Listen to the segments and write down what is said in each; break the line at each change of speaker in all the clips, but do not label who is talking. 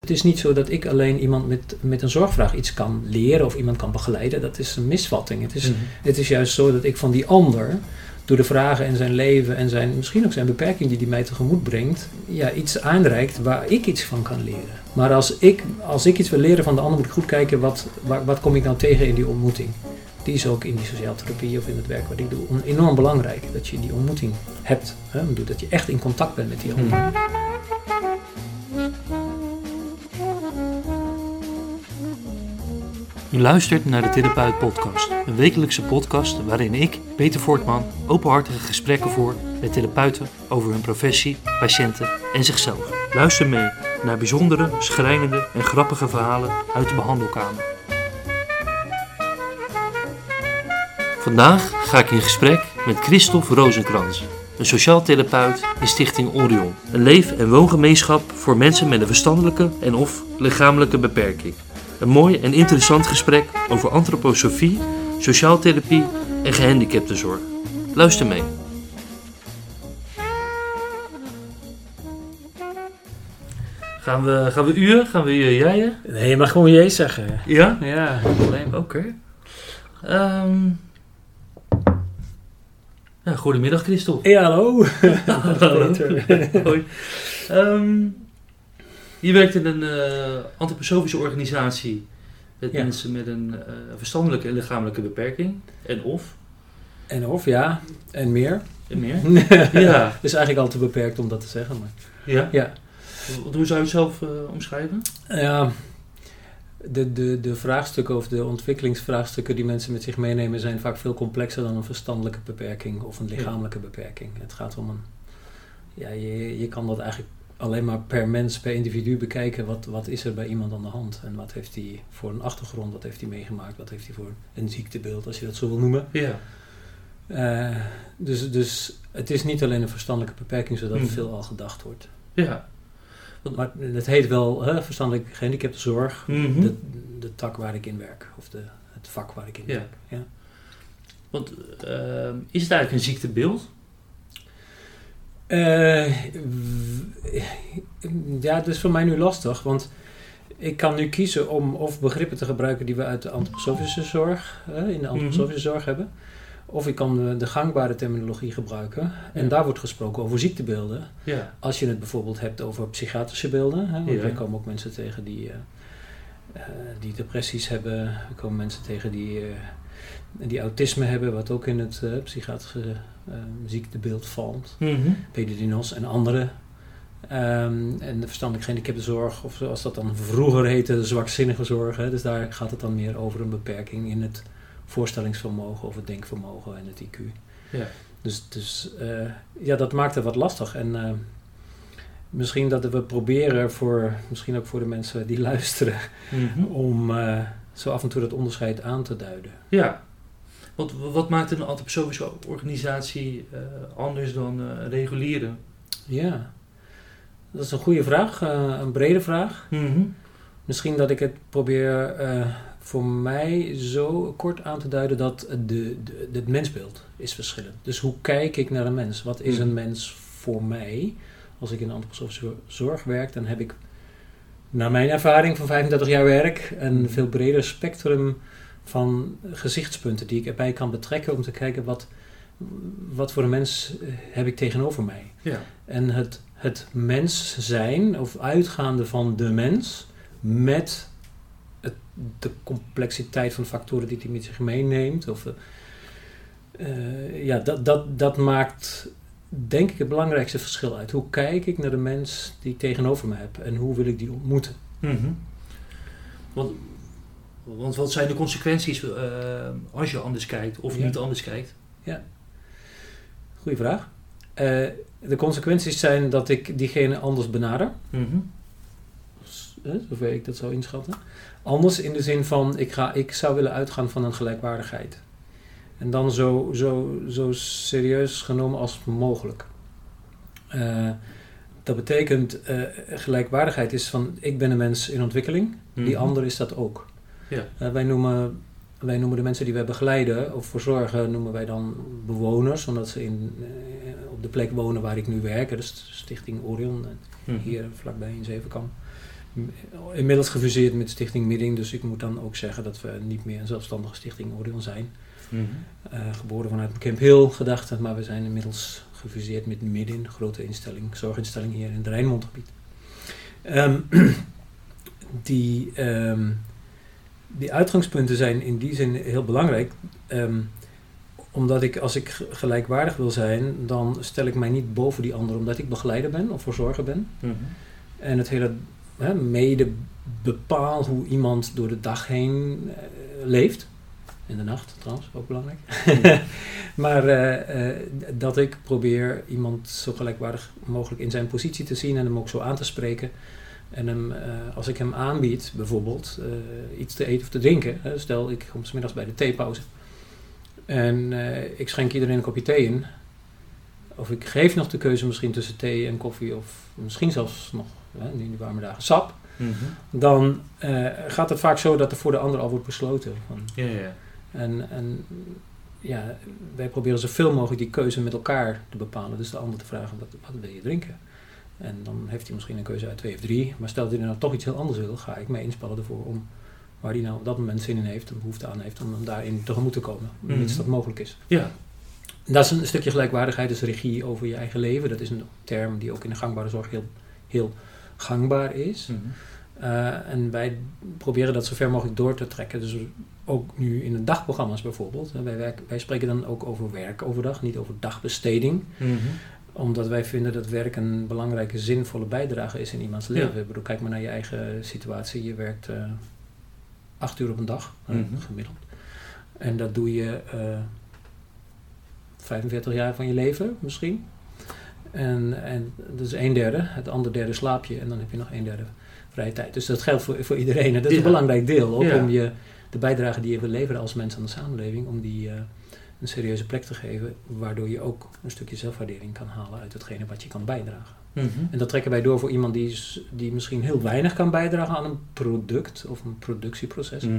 Het is niet zo dat ik alleen iemand met, met een zorgvraag iets kan leren of iemand kan begeleiden. Dat is een misvatting. Het is,
Mhm.
het is juist zo dat ik van die ander, door de vragen en zijn leven en zijn, misschien ook zijn beperking die hij mij tegemoet brengt, ja, iets aanreikt waar ik iets van kan leren. Maar als ik, als ik iets wil leren van de ander, moet ik goed kijken wat, waar, wat kom ik nou tegen in die ontmoeting. Die is ook in die sociaaltherapie of in het werk wat ik doe enorm belangrijk. Dat je die ontmoeting hebt. Hè? Dat je echt in contact bent met die ander.
Mhm. U luistert naar de Therapeut Podcast, een wekelijkse podcast waarin ik, Peter Voortman, openhartige gesprekken voer met therapeuten over hun professie, patiënten en zichzelf. Luister mee naar bijzondere, schrijnende en grappige verhalen uit de behandelkamer. Vandaag ga ik in gesprek met Christophe Rozenkrans, een sociaal therapeut in Stichting Orion. Een leef- en woongemeenschap voor mensen met een verstandelijke en of lichamelijke beperking. Een mooi en interessant gesprek over antroposofie, sociaaltherapie en gehandicaptenzorg. Luister mee. Gaan we, gaan we uur? Gaan we uur jij?
Nee, je mag gewoon jee zeggen.
Ja?
Ja, geen probleem.
Oké. Ehm. Ja, goedemiddag Christophe.
Ja, hallo.
Hallo. Hoi. Ehm, je werkt in een eh antroposofische organisatie met
Ja.
mensen met een eh, verstandelijke en lichamelijke beperking. En of,
En of ja, en meer.
en meer.
ja. Is eigenlijk al te beperkt om dat te zeggen. Maar
Ja?
ja,
Hoe zou je het zelf eh, omschrijven?
ja de, de, de vraagstukken of de ontwikkelingsvraagstukken die mensen met zich meenemen zijn vaak veel complexer dan een verstandelijke beperking of een lichamelijke beperking. Het gaat om een. Ja, je, je kan dat eigenlijk alleen maar per mens, per individu bekijken. Wat, wat is er bij iemand aan de hand? En wat heeft hij voor een achtergrond? Wat heeft hij meegemaakt? Wat heeft hij voor een ziektebeeld, als je dat zo wil noemen?
Ja.
Eh, dus, dus het is niet alleen een verstandelijke beperking, zodat
Mhm.
veel al gedacht wordt.
Ja.
Maar het heet wel hè, verstandelijk gehandicaptenzorg,
Mhm.
de, de tak waar ik in werk, of de, het vak waar ik in
Ja.
werk. Ja.
Want ehm, is het eigenlijk een ziektebeeld?
Eh, ja, dat is voor mij nu lastig, want ik kan nu kiezen om of begrippen te gebruiken die we uit de antroposofische zorg, in de antroposofische zorg hebben, of ik kan de, de gangbare terminologie gebruiken. En
Ja.
daar wordt gesproken over ziektebeelden.
Ja.
Als je het bijvoorbeeld hebt over psychiatrische beelden, hè, want
Ja.
wij komen ook mensen tegen die, eh, eh, die depressies hebben, we komen mensen tegen die, die autisme hebben, wat ook in het psychiatrische eh, ziektebeeld valt,
Mhm.
PDD-NOS en andere. Ehm, en de verstandelijk gehandicaptenzorg, of zoals dat dan vroeger heette, de zwakzinnige zorg. Hè, dus daar gaat het dan meer over een beperking in het voorstellingsvermogen of het denkvermogen en het IQ.
Ja.
Dus, dus eh, ja, dat maakt het wat lastig. En eh, misschien dat we proberen voor, misschien ook voor de mensen die luisteren,
Mhm.
om eh, zo af en toe dat onderscheid aan te duiden.
Ja. Want w- wat maakt een antroposofische organisatie eh, anders dan een reguliere?
Ja, dat is een goede vraag, eh, een brede vraag.
Mhm.
Misschien dat ik het probeer voor mij zo kort aan te duiden dat de, de, het mensbeeld is verschillend. Dus hoe kijk ik naar een mens? Wat is
Mhm.
een mens voor mij? Als ik in de antroposofische zorg werk, dan heb ik naar mijn ervaring van 35 jaar werk een veel breder spectrum van gezichtspunten die ik erbij kan betrekken om te kijken wat, wat voor een mens eh, heb ik tegenover mij.
Ja.
En het, het mens zijn, of uitgaande van de mens, met het, de complexiteit van factoren die hij met zich meeneemt. Of, eh, ja, dat, dat, dat maakt, denk ik, het belangrijkste verschil uit. Hoe kijk ik naar de mens die ik tegenover me heb en hoe wil ik die ontmoeten?
Mhm. Want, want wat zijn de consequenties eh, als je anders kijkt of
Ja.
niet anders kijkt?
Goeie vraag. Eh, de consequenties zijn dat ik diegene anders benader. Eh, zover ik dat zou inschatten. Anders in de zin van, ik, ga, ik zou willen uitgaan van een gelijkwaardigheid. En dan zo, zo, zo serieus genomen als mogelijk. Eh, dat betekent, gelijkwaardigheid is van, ik ben een mens in ontwikkeling, die
Mhm.
ander is dat ook.
Ja.
Eh, wij, noemen, wij noemen de mensen die wij begeleiden of voor zorgen, noemen wij dan bewoners, omdat ze in, eh, op de plek wonen waar ik nu werk, dus Stichting Orion, eh,
Mhm.
hier vlakbij in Zevenkamp. inmiddels gefuseerd met Stichting Midding, dus ik moet dan ook zeggen dat we niet meer een zelfstandige Stichting Orion zijn.
Mhm.
Geboren vanuit Camp Hill gedachte, maar we zijn inmiddels gefuseerd met Midin, een grote instelling, zorginstelling hier in het Rijnmondgebied. Ehm, die, ehm, die uitgangspunten zijn in die zin heel belangrijk. ehm, omdat ik, als ik gelijkwaardig wil zijn, dan stel ik mij niet boven die ander omdat ik begeleider ben of verzorger ben.
Mhm.
En het hele hè, mede bepaal hoe iemand door de dag heen eh, leeft. In de nacht trouwens, ook belangrijk. maar eh, eh, dat ik probeer iemand zo gelijkwaardig mogelijk in zijn positie te zien en hem ook zo aan te spreken. En hem, eh, als ik hem aanbied, bijvoorbeeld, eh, iets te eten of te drinken. Hè, stel, ik kom 's middags bij de theepauze. En eh, ik schenk iedereen een kopje thee in. Of ik geef nog de keuze misschien tussen thee en koffie. Of misschien zelfs nog, hè, nu in die warme dagen, sap.
Mhm.
Dan gaat het vaak zo dat er voor de ander al wordt besloten. Van,
Ja, ja.
en, en ja, wij proberen zoveel mogelijk die keuze met elkaar te bepalen. Dus de ander te vragen, wat, wat wil je drinken? En dan heeft hij misschien een keuze uit twee of drie. Maar stel dat hij nou toch iets heel anders wil, ga ik mee inspannen ervoor om waar hij nou op dat moment zin in heeft, een behoefte aan heeft, om hem daarin tegemoet te komen, mits
Mhm.
dat mogelijk is.
Ja.
Dat is een stukje gelijkwaardigheid, dus regie over je eigen leven. Dat is een term die ook in de gangbare zorg heel, heel gangbaar is.
Mhm.
Uh, en wij proberen dat zo ver mogelijk door te trekken. Dus ook nu in de dagprogramma's bijvoorbeeld. Wij, werken, wij spreken dan ook over werk overdag, niet over dagbesteding.
Mhm.
Omdat wij vinden dat werk een belangrijke, zinvolle bijdrage is in iemands
Ja.
leven. Ik bedoel, kijk maar naar je eigen situatie. Je werkt eh, acht uur op een dag, eh,
Mhm.
gemiddeld. En dat doe je eh 45 jaar van je leven misschien. En, en dat is een derde. Het andere derde slaap je en dan heb je nog een derde vrije tijd. Dus dat geldt voor, voor iedereen. En dat is
Ja.
een belangrijk deel. Ook
Ja.
om je, de bijdrage die je wil leveren als mens aan de samenleving, om die een serieuze plek te geven. Waardoor je ook een stukje zelfwaardering kan halen uit hetgene wat je kan bijdragen.
Mhm.
En dat trekken wij door voor iemand die, is- die misschien heel weinig kan bijdragen aan een product of een productieproces.
Mhm.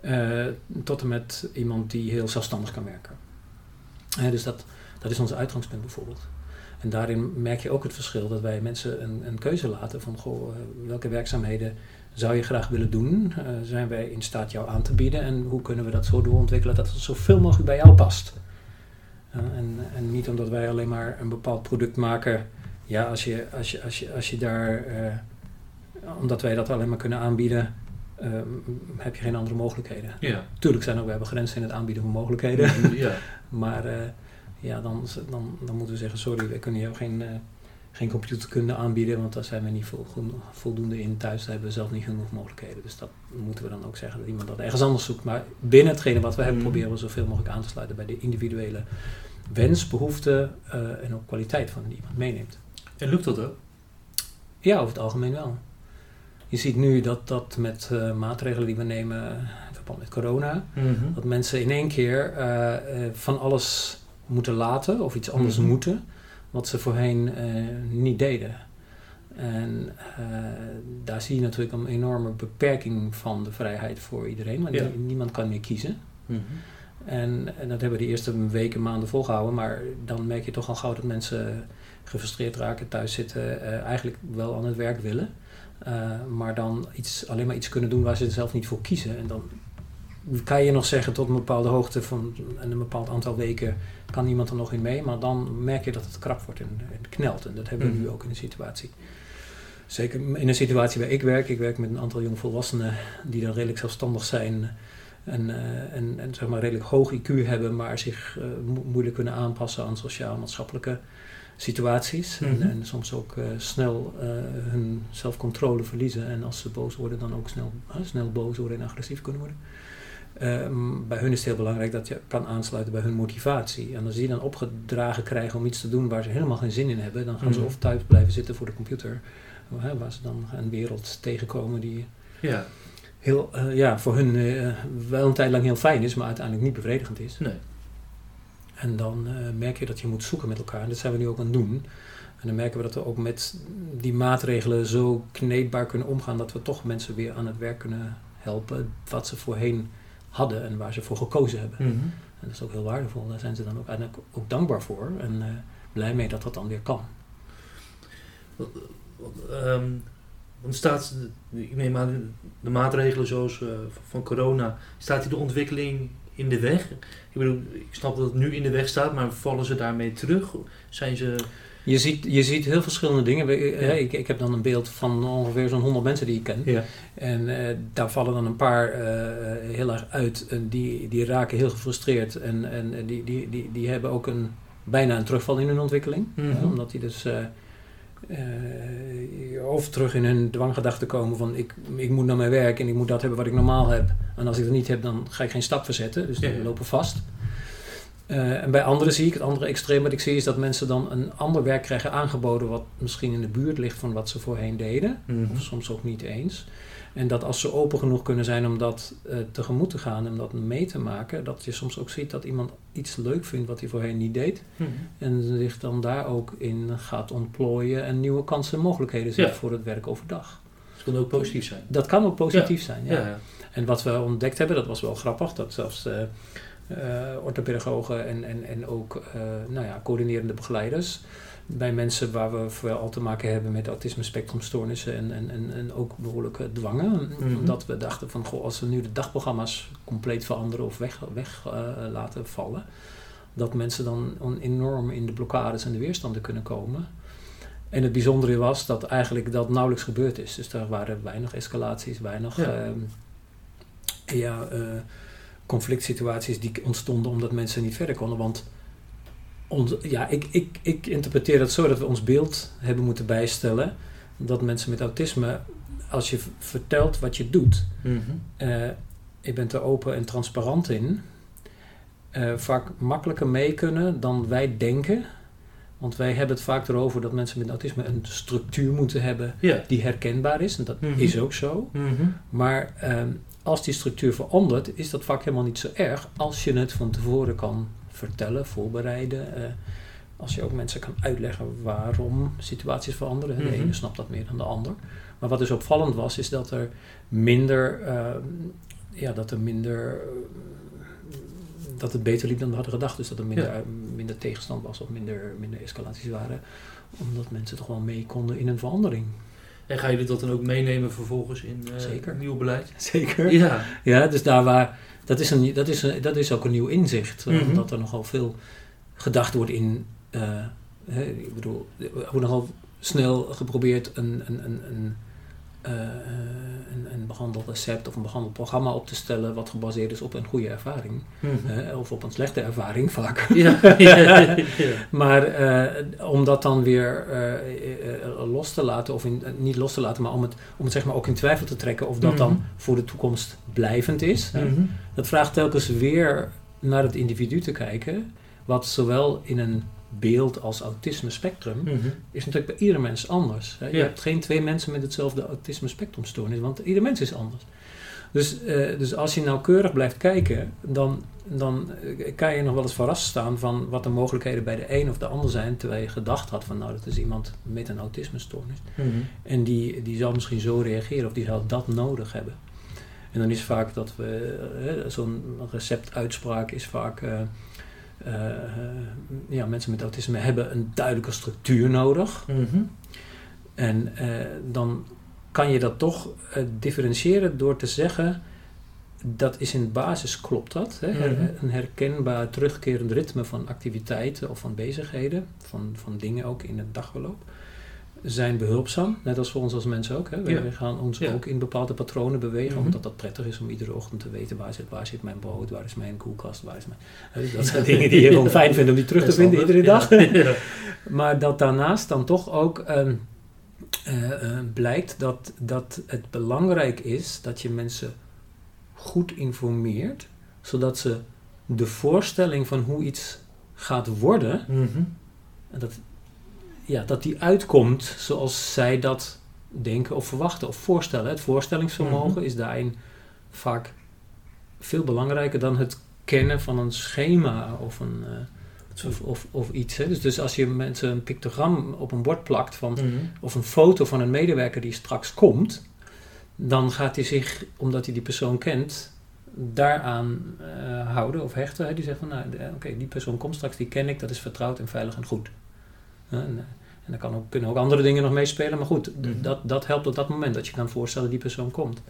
Eh, tot en met iemand die heel zelfstandig kan werken. Eh, dus dat, dat is ons uitgangspunt bijvoorbeeld. En daarin merk je ook het verschil dat wij mensen een, een keuze laten van goh, eh, welke werkzaamheden zou je graag willen doen? Eh, zijn wij in staat jou aan te bieden en hoe kunnen we dat zo doorontwikkelen dat het zoveel mogelijk bij jou past? Eh, en, en niet omdat wij alleen maar een bepaald product maken. Ja, als je, als je, als je, als je daar, eh, omdat wij dat alleen maar kunnen aanbieden, eh, heb je geen andere mogelijkheden.
Ja.
Tuurlijk zijn ook, we hebben grenzen in het aanbieden van mogelijkheden.
Mhm. Ja.
Maar ja, dan, dan, dan moeten we zeggen, sorry, wij kunnen jou geen, geen computerkunde aanbieden, want daar zijn we niet vol, voldoende in. Thuis hebben we zelf niet genoeg mogelijkheden. Dus dat moeten we dan ook zeggen, dat iemand dat ergens anders zoekt. Maar binnen hetgene wat we hebben,
Mhm.
proberen we zoveel mogelijk aan te sluiten bij de individuele wens, behoefte eh, en ook kwaliteit van die iemand meeneemt.
En lukt dat ook?
Ja, over het algemeen wel. Je ziet nu dat dat met eh, maatregelen die we nemen in verband met corona,
Mhm.
dat mensen in één keer eh, van alles moeten laten of iets anders
Mhm.
moeten, wat ze voorheen eh, niet deden. En eh, daar zie je natuurlijk een enorme beperking van de vrijheid voor iedereen, want
Ja.
niemand kan meer kiezen.
Mhm.
En, en dat hebben we de eerste weken, maanden volgehouden, maar dan merk je toch al gauw dat mensen gefrustreerd raken, thuis zitten, eh, eigenlijk wel aan het werk willen. maar dan iets, alleen maar iets kunnen doen waar ze zelf niet voor kiezen. En dan kan je nog zeggen tot een bepaalde hoogte van en een bepaald aantal weken kan iemand er nog in mee. Maar dan merk je dat het krap wordt en, en knelt. En dat hebben we
Mhm.
nu ook in de situatie. Zeker in een situatie waar ik werk. Ik werk met een aantal jongvolwassenen die dan redelijk zelfstandig zijn. En, eh, en, en zeg maar redelijk hoog IQ hebben, maar zich eh, mo- moeilijk kunnen aanpassen aan sociaal-maatschappelijke situaties.
Mhm.
en, en soms ook eh, snel hun zelfcontrole verliezen. En als ze boos worden, dan ook snel, snel boos worden en agressief kunnen worden. Ehm, bij hun is het heel belangrijk dat je kan aansluiten bij hun motivatie. En als die dan opgedragen krijgen om iets te doen waar ze helemaal geen zin in hebben, dan gaan ze
Mhm.
of thuis blijven zitten voor de computer, waar ze dan een wereld tegenkomen die
Ja.
heel, eh, ja, voor hun eh, wel een tijd lang heel fijn is, maar uiteindelijk niet bevredigend is.
Nee.
En dan eh, merk je dat je moet zoeken met elkaar. En dat zijn we nu ook aan het doen. En dan merken we dat we ook met die maatregelen zo kneedbaar kunnen omgaan dat we toch mensen weer aan het werk kunnen helpen wat ze voorheen hadden en waar ze voor gekozen hebben.
Mhm.
En dat is ook heel waardevol. Daar zijn ze dan ook eigenlijk ook dankbaar voor en eh, blij mee dat dat dan weer kan.
Ehm, Want staat, ik neem aan, de maatregelen zoals uh, van corona, staat die de ontwikkeling in de weg? Ik bedoel, ik snap dat het nu in de weg staat, maar vallen ze daarmee terug? Zijn ze...
Je ziet, je ziet heel verschillende dingen. Ik, ik heb dan een beeld van ongeveer zo'n 100 mensen die ik ken. Ja. En uh, daar vallen dan een paar uh, heel erg uit. En die, die raken heel gefrustreerd. En, en die, die, die, die hebben ook een, bijna een terugval in hun ontwikkeling. Mm -hmm. omdat die dus uh, of terug in hun dwanggedachten komen van ik, ik moet naar mijn werk en ik moet dat hebben wat ik normaal heb. En als ik dat niet heb, dan ga ik geen stap verzetten. Dus die lopen vast. Uh, en bij anderen zie ik, het andere extreem wat ik zie, is dat mensen dan een ander werk krijgen aangeboden wat misschien in de buurt ligt van wat ze voorheen deden. Mm -hmm. Of soms ook niet eens. En dat als ze open genoeg kunnen zijn om dat uh, tegemoet te gaan en dat mee te maken, dat je soms ook ziet dat iemand iets leuk vindt wat hij voorheen niet deed. Mm -hmm. En zich dan daar ook in gaat ontplooien en nieuwe kansen en mogelijkheden ziet ja. voor het werk overdag.
Dat kan ook positief zijn.
Dat kan ook positief ja. zijn, ja. ja. En wat we ontdekt hebben, dat was wel grappig, dat zelfs uh, uh, orthopedagogen en, en, en ook nou ja, coördinerende begeleiders bij mensen waar we vooral al te maken hebben met autisme spectrumstoornissen en, en, en, en ook behoorlijke dwangen. Mm -hmm. Omdat we dachten van, goh, als we nu de dagprogramma's compleet veranderen of weg, weg uh, laten vallen, dat mensen dan enorm in de blokkades en de weerstanden kunnen komen. En het bijzondere was dat eigenlijk dat nauwelijks gebeurd is. Dus daar waren weinig escalaties, weinig ja. Uh, ja, uh, conflict situaties die ontstonden omdat mensen niet verder konden. Want ons, ja, ik, ik, ik interpreteer het zo dat we ons beeld hebben moeten bijstellen. Dat mensen met autisme, als je vertelt wat je doet, mm -hmm. uh, je bent er open en transparant in, uh, vaak makkelijker mee kunnen dan wij denken. Want wij hebben het vaak erover dat mensen met autisme een structuur moeten hebben die herkenbaar is. En dat mm -hmm. is ook zo. Mm -hmm. Maar uh, als die structuur verandert, is dat vaak helemaal niet zo erg als je het van tevoren kan vertellen, voorbereiden. Uh, als je ook mensen kan uitleggen waarom situaties veranderen. De mm -hmm. ene snapt dat meer dan de ander. Maar wat dus opvallend was, is dat er minder, uh, ja, dat er minder, dat het beter liep dan we hadden gedacht. Dus dat er minder, ja. minder tegenstand was of minder, minder escalaties waren. Omdat mensen toch wel mee konden in een verandering.
En gaan jullie dat dan ook meenemen vervolgens in uh, nieuw beleid?
Zeker. Ja. ja, dus daar waar dat is, een, dat is, een, dat is ook een nieuw inzicht. Mm -hmm. Dat er nogal veel gedacht wordt in. Uh, hè, ik bedoel, er wordt nogal snel geprobeerd een, een, een, een, uh, een, een behandeld recept of een behandeld programma op te stellen. wat gebaseerd is op een goede ervaring. Mm -hmm. uh, of op een slechte ervaring vaak. Ja. maar om dat dan weer los te laten, of in, niet los te laten, maar om het, om het zeg maar ook in twijfel te trekken of dat mm -hmm. dan voor de toekomst blijvend is. -hmm. Dat vraagt telkens weer naar het individu te kijken, wat zowel in een beeld als autisme spectrum mm -hmm. is natuurlijk bij ieder mens anders. Hè? Je ja. hebt geen twee mensen met hetzelfde autisme spectrumstoornis, want ieder mens is anders. Dus, uh, dus als je nauwkeurig blijft kijken, dan, dan kan je nog wel eens verrast staan van wat de mogelijkheden bij de een of de ander zijn, terwijl je gedacht had van nou dat is iemand met een autismestoornis. Mm -hmm. En die, die zal misschien zo reageren of die zal dat nodig hebben. En dan is vaak dat we, uh, zo'n receptuitspraak is vaak, uh, uh, ja, mensen met autisme hebben een duidelijke structuur nodig. Mm -hmm. En dan kan je dat toch differentiëren door te zeggen, dat is in basis klopt dat. Hè? Mm -hmm. Een herkenbaar terugkerend ritme van activiteiten of van bezigheden, van, van dingen ook in het dagloop zijn behulpzaam, net als voor ons als mensen ook. Hè. We, ja. gaan ons ja. ook in bepaalde patronen bewegen, mm -hmm. omdat dat prettig is om iedere ochtend te weten waar zit, waar zit mijn brood, waar is mijn koelkast, waar is mijn... Dat zijn dingen die je gewoon fijn vindt om die terug te vinden iedere dag. Maar dat daarnaast dan toch ook um, uh, uh, blijkt dat, dat het belangrijk is dat je mensen goed informeert, zodat ze de voorstelling van hoe iets gaat worden, mm -hmm. en dat ja, dat die uitkomt zoals zij dat denken of verwachten of voorstellen. Het voorstellingsvermogen mm -hmm. is daarin vaak veel belangrijker dan het kennen van een schema of, een, uh, of, of, of, iets. Hè. Dus, dus als je mensen een pictogram op een bord plakt van, mm -hmm. of een foto van een medewerker die straks komt, dan gaat hij zich, omdat hij die persoon kent, daaraan uh, houden of hechten. Hè. Die zegt van, nou, oké, okay, die persoon komt straks, die ken ik, dat is vertrouwd en veilig en goed. En, En dan kan ook, kunnen ook andere dingen nog meespelen. Maar goed,
Mhm.
dat, dat helpt op dat moment dat je kan voorstellen die persoon komt.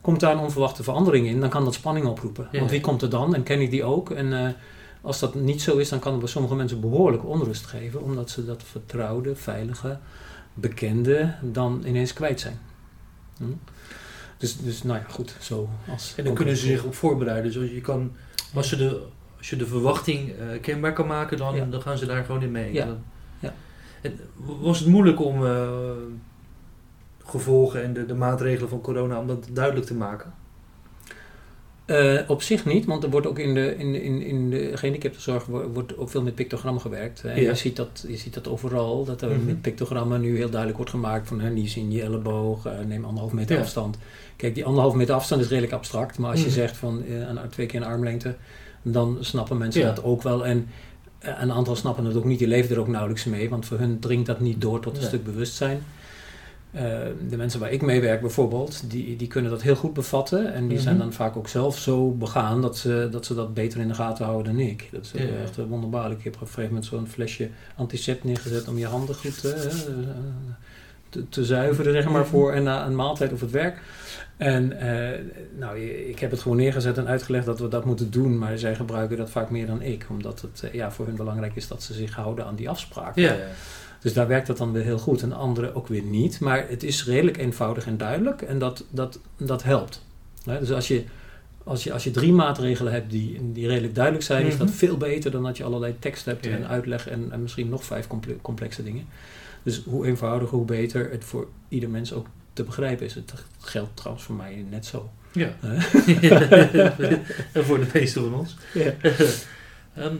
Komt daar een onverwachte verandering in, dan kan dat spanning oproepen.
Ja.
Want wie komt er dan? En ken ik die ook? En eh, als dat niet zo is, dan kan het bij sommige mensen behoorlijk onrust geven. Omdat ze dat vertrouwde, veilige, bekende dan ineens kwijt zijn. Hm? Dus, dus nou ja, goed, zo als...
En dan kunnen ze zich op voorbereiden. Dus je kan, als, je de, als je de verwachting eh, kenbaar kan maken, dan,
Ja.
dan gaan ze daar gewoon in mee.
Ja.
Dan- was het moeilijk om eh, gevolgen en de, de maatregelen van corona om dat duidelijk te maken?
Eh, op zich niet, want er wordt ook in de, in, in, in de gehandicaptenzorg wo- wordt ook veel met pictogrammen gewerkt. En
Ja.
je, ziet dat, je ziet dat overal, dat er
Mhm.
met pictogrammen nu heel duidelijk wordt gemaakt van hè, niet zien je elleboog, eh, neem anderhalf meter
Ja.
afstand. Kijk, die anderhalf meter afstand is redelijk abstract, maar als je
Mhm.
zegt van twee keer een armlengte, dan snappen mensen
Ja.
dat ook wel. En een aantal snappen het ook niet, die leven er ook nauwelijks mee, want voor hun dringt dat niet door tot een
Nee.
stuk bewustzijn. Eh, de mensen waar ik mee werk bijvoorbeeld, die, die kunnen dat heel goed bevatten. En die
Mhm.
zijn dan vaak ook zelf zo begaan dat ze, dat ze dat beter in de gaten houden dan ik. Dat is eh,
Ja.
echt eh, wonderbaarlijk. Ik heb op een gegeven moment zo'n flesje anticept neergezet om je handen goed eh, eh, te, te zuiveren, zeg maar,
Mhm.
voor en na een maaltijd of het werk. En eh, nou, ik heb het gewoon neergezet en uitgelegd dat we dat moeten doen, maar zij gebruiken dat vaak meer dan ik, omdat het eh, ja, voor hun belangrijk is dat ze zich houden aan die afspraken.
Ja.
Dus daar werkt dat dan weer heel goed en andere ook weer niet. Maar het is redelijk eenvoudig en duidelijk en dat, dat, dat helpt. Dus als je, als, je, als je drie maatregelen hebt die, die redelijk duidelijk zijn, is dat
Mhm.
veel beter dan dat je allerlei tekst hebt
Ja.
en uitleg en, en misschien nog vijf comple- complexe dingen. Dus hoe eenvoudiger, hoe beter het voor ieder mens ook te begrijpen is. Het geldt trouwens voor mij net zo.
Ja. En voor de meeste van ons.
Ja.
Ehm,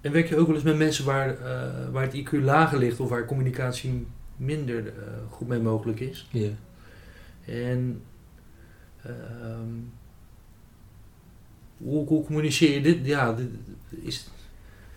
en werk je ook wel eens met mensen waar, eh, waar het IQ lager ligt of waar communicatie minder eh, goed mee mogelijk is?
Ja.
En ehm, hoe, hoe communiceer je dit? Ja, dit is.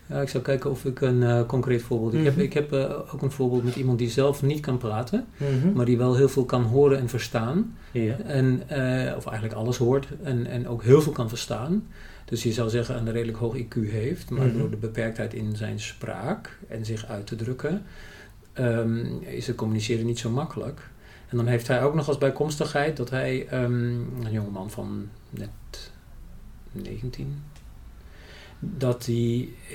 Ja, ik zou kijken of ik een eh, concreet voorbeeld... Ik heb,
Mhm.
ik heb eh, ook een voorbeeld met iemand die zelf niet kan praten,
Mhm.
maar die wel heel veel kan horen en verstaan.
Ja.
En, eh, of eigenlijk alles hoort en, en ook heel veel kan verstaan. Dus je zou zeggen een redelijk hoog IQ heeft, maar
Mhm.
door de beperktheid in zijn spraak en zich uit te drukken, ehm, is het communiceren niet zo makkelijk. En dan heeft hij ook nog als bijkomstigheid dat hij, ehm, een jongeman van net 19, dat hij eh,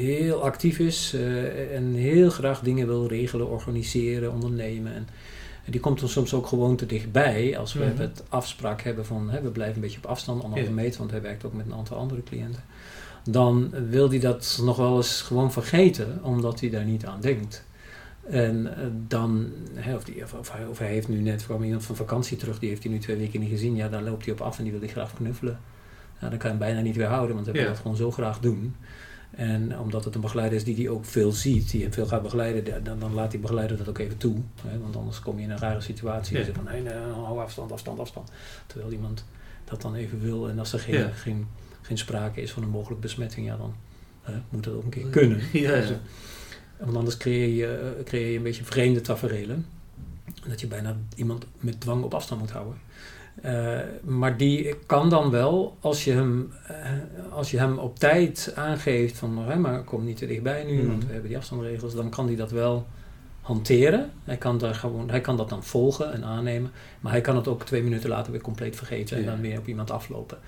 heel actief is eh, en heel graag dingen wil regelen, organiseren, ondernemen. En, en die komt dan soms ook gewoon te dichtbij als we
Mhm.
het afspraak hebben van hè, we blijven een beetje op afstand, anderhalve meter, want hij werkt ook met een aantal andere cliënten. Dan wil hij dat nog wel eens gewoon vergeten, omdat hij daar niet aan denkt. En eh, dan, hè, of, die, of, of hij, of hij heeft nu net kwam iemand van vakantie terug, die heeft hij nu twee weken niet gezien. Ja, dan loopt hij op af en die wil hij graag knuffelen. Ja, dan kan je hem bijna niet weerhouden, want hij wil dat gewoon zo graag doen. En omdat het een begeleider is die hij ook veel ziet, die hem veel gaat begeleiden, da- dan, dan laat die begeleider dat ook even toe. Hè, want anders kom je in een rare situatie.
Ja.
Ja. van, nee, nee, hou afstand, afstand, afstand. Terwijl iemand dat dan even wil. En als er geen,
Ja.
geen, geen sprake is van een mogelijke besmetting, ja, dan hè, moet dat ook een keer kunnen.
Ja,
Dus, eh, want anders creëer je, eh, creëer je een beetje vreemde tafereelen. Dat je bijna iemand met dwang op afstand moet houden. Eh, maar die kan dan wel, als je hem, eh, als je hem op tijd aangeeft van hè, maar kom niet te dichtbij nu,
Mhm.
want we hebben die afstandsregels, dan kan hij dat wel hanteren. Hij kan, daar gewoon, hij kan dat dan volgen en aannemen, maar hij kan het ook twee minuten later weer compleet vergeten en dan weer op iemand aflopen.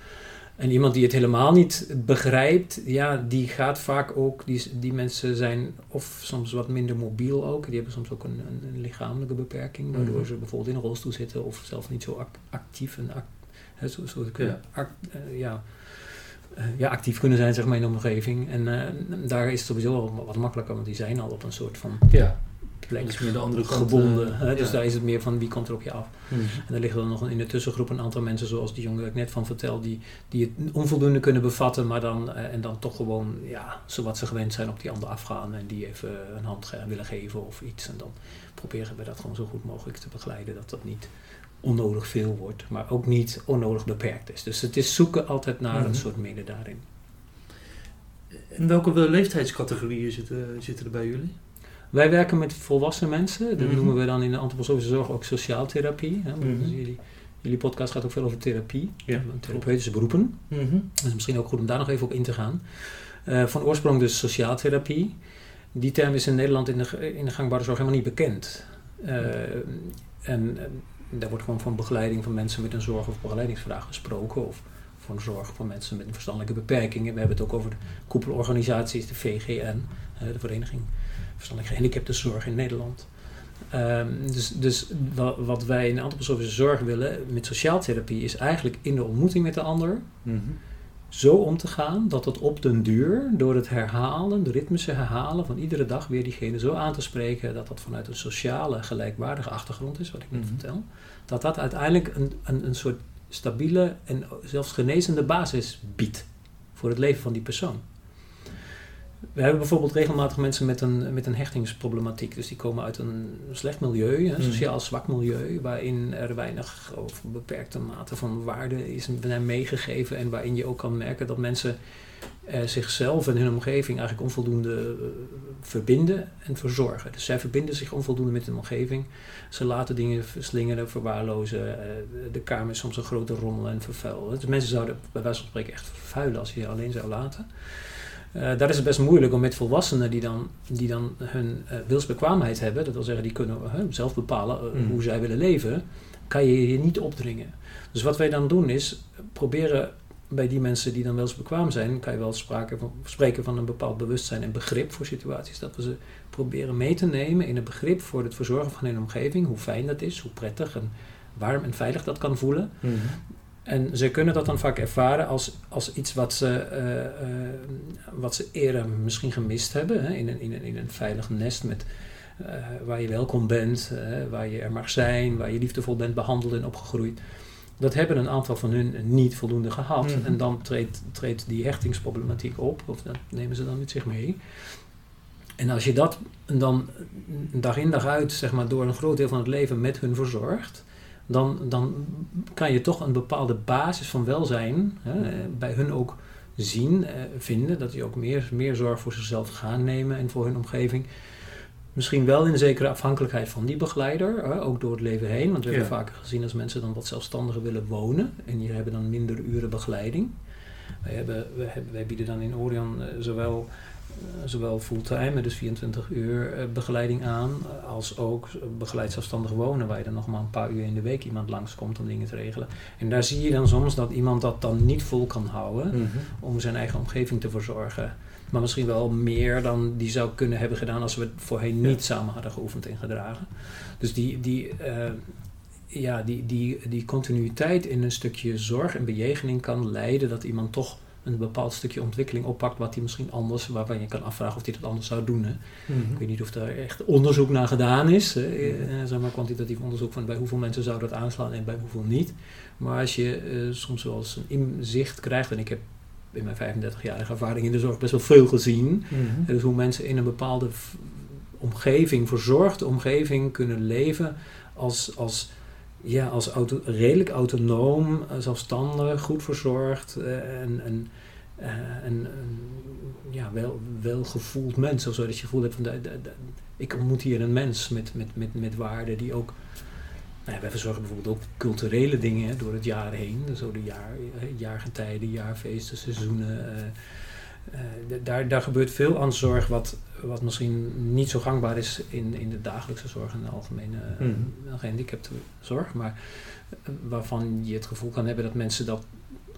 En iemand die het helemaal niet begrijpt, ja, die gaat vaak ook, die, die mensen zijn of soms wat minder mobiel ook. Die hebben soms ook een, een, een lichamelijke beperking, waardoor
Mhm.
ze bijvoorbeeld in een rolstoel zitten of zelf niet zo ac- actief en ac- hè, zo, zo kunnen, ac- eh, ja, eh, ja, actief kunnen zijn zeg maar, in de omgeving. En eh, daar is het sowieso wel wat makkelijker, want die zijn al op een soort van
ja.
Plek
is meer de andere kant,
gebonden.
eh,
hè. dus
ja.
daar is het meer van wie komt er op je af.
Mhm.
En er liggen dan nog in de tussengroep een aantal mensen, zoals die jongen waar ik net van vertel, die, die het onvoldoende kunnen bevatten, maar dan, eh, en dan toch gewoon, ja, zowat ze gewend zijn op die ander afgaan en die even een hand ge- willen geven of iets. En dan proberen we dat gewoon zo goed mogelijk te begeleiden, dat dat niet onnodig veel wordt, maar ook niet onnodig beperkt is. Dus het is zoeken altijd naar
Mhm.
een soort midden daarin.
En welke leeftijdscategorieën zitten, zitten er bij jullie?
Wij werken met volwassen mensen. Dat
Mhm.
noemen we dan in de antroposofische zorg ook sociaaltherapie. Hè?
Mhm.
dus jullie, jullie podcast gaat ook veel over therapie.
Ja,
Therapeutische beroepen.
Mhm.
Dat is misschien ook goed om daar nog even op in te gaan. Eh, van oorsprong dus sociaaltherapie. Die term is in Nederland in de, in de gangbare zorg helemaal niet bekend. Uh, en, daar wordt gewoon van begeleiding van mensen met een zorg- of begeleidingsvraag gesproken. Of van zorg voor mensen met een verstandelijke beperkingen. We hebben het ook over de koepelorganisaties, de VGN, de Vereniging Verstandelijk Gehandicaptenzorg in Nederland. Um, dus, dus wat wij in de antroposofische zorg willen met sociaaltherapie is eigenlijk in de ontmoeting met de ander mm -hmm. zo om te gaan dat het op den duur door het herhalen, de ritmische herhalen van iedere dag weer diegene zo aan te spreken dat dat vanuit een sociale gelijkwaardige achtergrond is, wat ik net mm -hmm. vertel, dat dat uiteindelijk een, een, een soort stabiele en zelfs genezende basis biedt voor het leven van die persoon. We hebben bijvoorbeeld regelmatig mensen met een, met een hechtingsproblematiek. Dus die komen uit een slecht milieu, een sociaal zwak milieu, waarin er weinig of beperkte mate van waarde is meegegeven. En waarin je ook kan merken dat mensen eh, zichzelf en hun omgeving eigenlijk onvoldoende uh, verbinden en verzorgen. Dus zij verbinden zich onvoldoende met hun omgeving. Ze laten dingen verslingeren, verwaarlozen. Uh, de kamer is soms een grote rommel en vervuil. Dus mensen zouden bij wijze van spreken echt vervuilen als je je alleen zou laten. Uh, daar is het best moeilijk om met volwassenen die dan, die dan hun uh, wilsbekwaamheid hebben, dat wil zeggen die kunnen uh, zelf bepalen mm. hoe zij willen leven, kan je je niet opdringen. Dus wat wij dan doen is proberen bij die mensen die dan wilsbekwaam zijn, kan je wel sprake van, spreken van een bepaald bewustzijn en begrip voor situaties. Dat we ze proberen mee te nemen in een begrip voor het verzorgen van hun omgeving, hoe fijn dat is, hoe prettig en warm en veilig dat kan voelen. Mm. En ze kunnen dat dan vaak ervaren als, als iets wat ze, uh, uh, wat ze eerder misschien gemist hebben. Hè? In, een, in, een, in een veilig nest met, uh, waar je welkom bent, waar je er mag zijn, waar je liefdevol bent behandeld en opgegroeid. Dat hebben een aantal van hun niet voldoende gehad. Mm-hmm. En dan treedt, treedt die hechtingsproblematiek op, of dat nemen ze dan met zich mee. En als je dat dan dag in dag uit, zeg maar, door een groot deel van het leven met hun verzorgt dan, dan kan je toch een bepaalde basis van welzijn hè, bij hun ook zien, eh, vinden. Dat die ook meer, meer zorg voor zichzelf gaan nemen en voor hun omgeving. Misschien wel in een zekere afhankelijkheid van die begeleider, hè, ook door het leven heen. Want we ja. hebben vaker gezien als mensen dan wat zelfstandiger willen wonen en die hebben dan minder uren begeleiding. Wij, hebben, we hebben, wij bieden dan in Orion uh, zowel eh, zowel fulltime, dus 24 uur eh, begeleiding aan, als ook begeleid zelfstandig wonen, waar je dan nog maar een paar uur in de week iemand langskomt om dingen te regelen. En daar zie je dan soms dat iemand dat dan niet vol kan houden mm -hmm. om zijn eigen omgeving te verzorgen. Maar misschien wel meer dan die zou kunnen hebben gedaan als we het voorheen niet samen hadden geoefend en gedragen. Dus die, die, uh, ja, die, die, die continuïteit in een stukje zorg en bejegening kan leiden dat iemand toch een bepaald stukje ontwikkeling oppakt wat hij misschien anders, waarvan je kan afvragen of hij dat anders zou doen. Hè. Mm -hmm. Ik weet niet of daar echt onderzoek naar gedaan is, hè. Mm-hmm. zeg maar kwantitatief onderzoek van bij hoeveel mensen zou dat aanslaan en bij hoeveel niet. Maar als je uh, soms wel eens een inzicht krijgt, en ik heb in mijn 35-jarige ervaring in de zorg best wel veel gezien, mm -hmm. dus hoe mensen in een bepaalde omgeving, verzorgde omgeving kunnen leven als, als ja, als redelijk autonoom, zelfstandig, goed verzorgd uh, en, en, en, ja, wel, gevoeld mens. Of dat je gevoel hebt van, ik ontmoet hier een mens met, met, met, met waarden die ook... Nou ja, wij verzorgen bijvoorbeeld ook culturele dingen door het jaar heen. Zo de jaar, jaargetijden, jaarfeesten, seizoenen... daar, daar gebeurt veel aan zorg wat, wat misschien niet zo gangbaar is in, in de dagelijkse zorg en de algemene mm. gehandicaptenzorg, maar uh, waarvan je het gevoel kan hebben dat mensen dat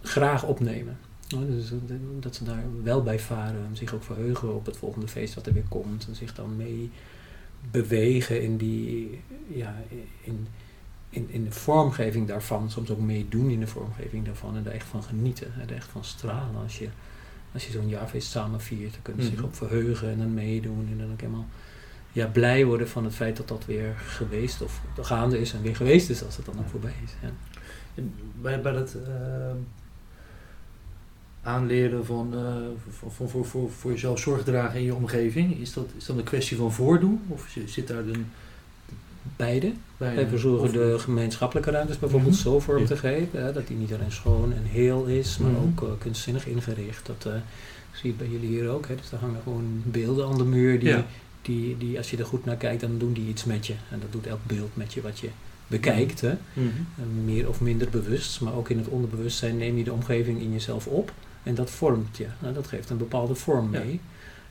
graag opnemen. dus dat ze daar wel bij varen, zich ook verheugen op het volgende feest wat er weer komt en zich dan mee bewegen in die, ja, in, in, in de vormgeving daarvan, soms ook meedoen in de vormgeving daarvan en er echt van genieten, er echt van stralen als je als je zo'n jaarfeest samen viert, dan kunnen ze zich
Mhm.
op verheugen en dan meedoen en dan ook helemaal ja, blij worden van het feit dat dat weer geweest of gaande is en weer geweest is als het dan ook voorbij is. Ja.
Bij, bij dat eh, aanleren van, eh, van, van voor, voor, voor jezelf zorg dragen in je omgeving, is dat, is dat een kwestie van voordoen? Of zit daar een,
Beide.
bij
Wij verzorgen de gemeenschappelijke ruimtes bijvoorbeeld
Mhm.
zo vorm
Ja.
te geven, hè, dat die niet alleen schoon en heel is, maar
Mhm.
ook eh, kunstzinnig ingericht. Dat eh, zie je bij jullie hier ook. Hè. Dus daar hangen gewoon beelden aan de muur die,
Ja.
die, die, als je er goed naar kijkt, dan doen die iets met je. En dat doet elk beeld met je wat je bekijkt. Hè.
Mhm.
Meer of minder bewust, maar ook in het onderbewustzijn neem je de omgeving in jezelf op en dat vormt je. Nou, dat geeft een bepaalde vorm
Ja.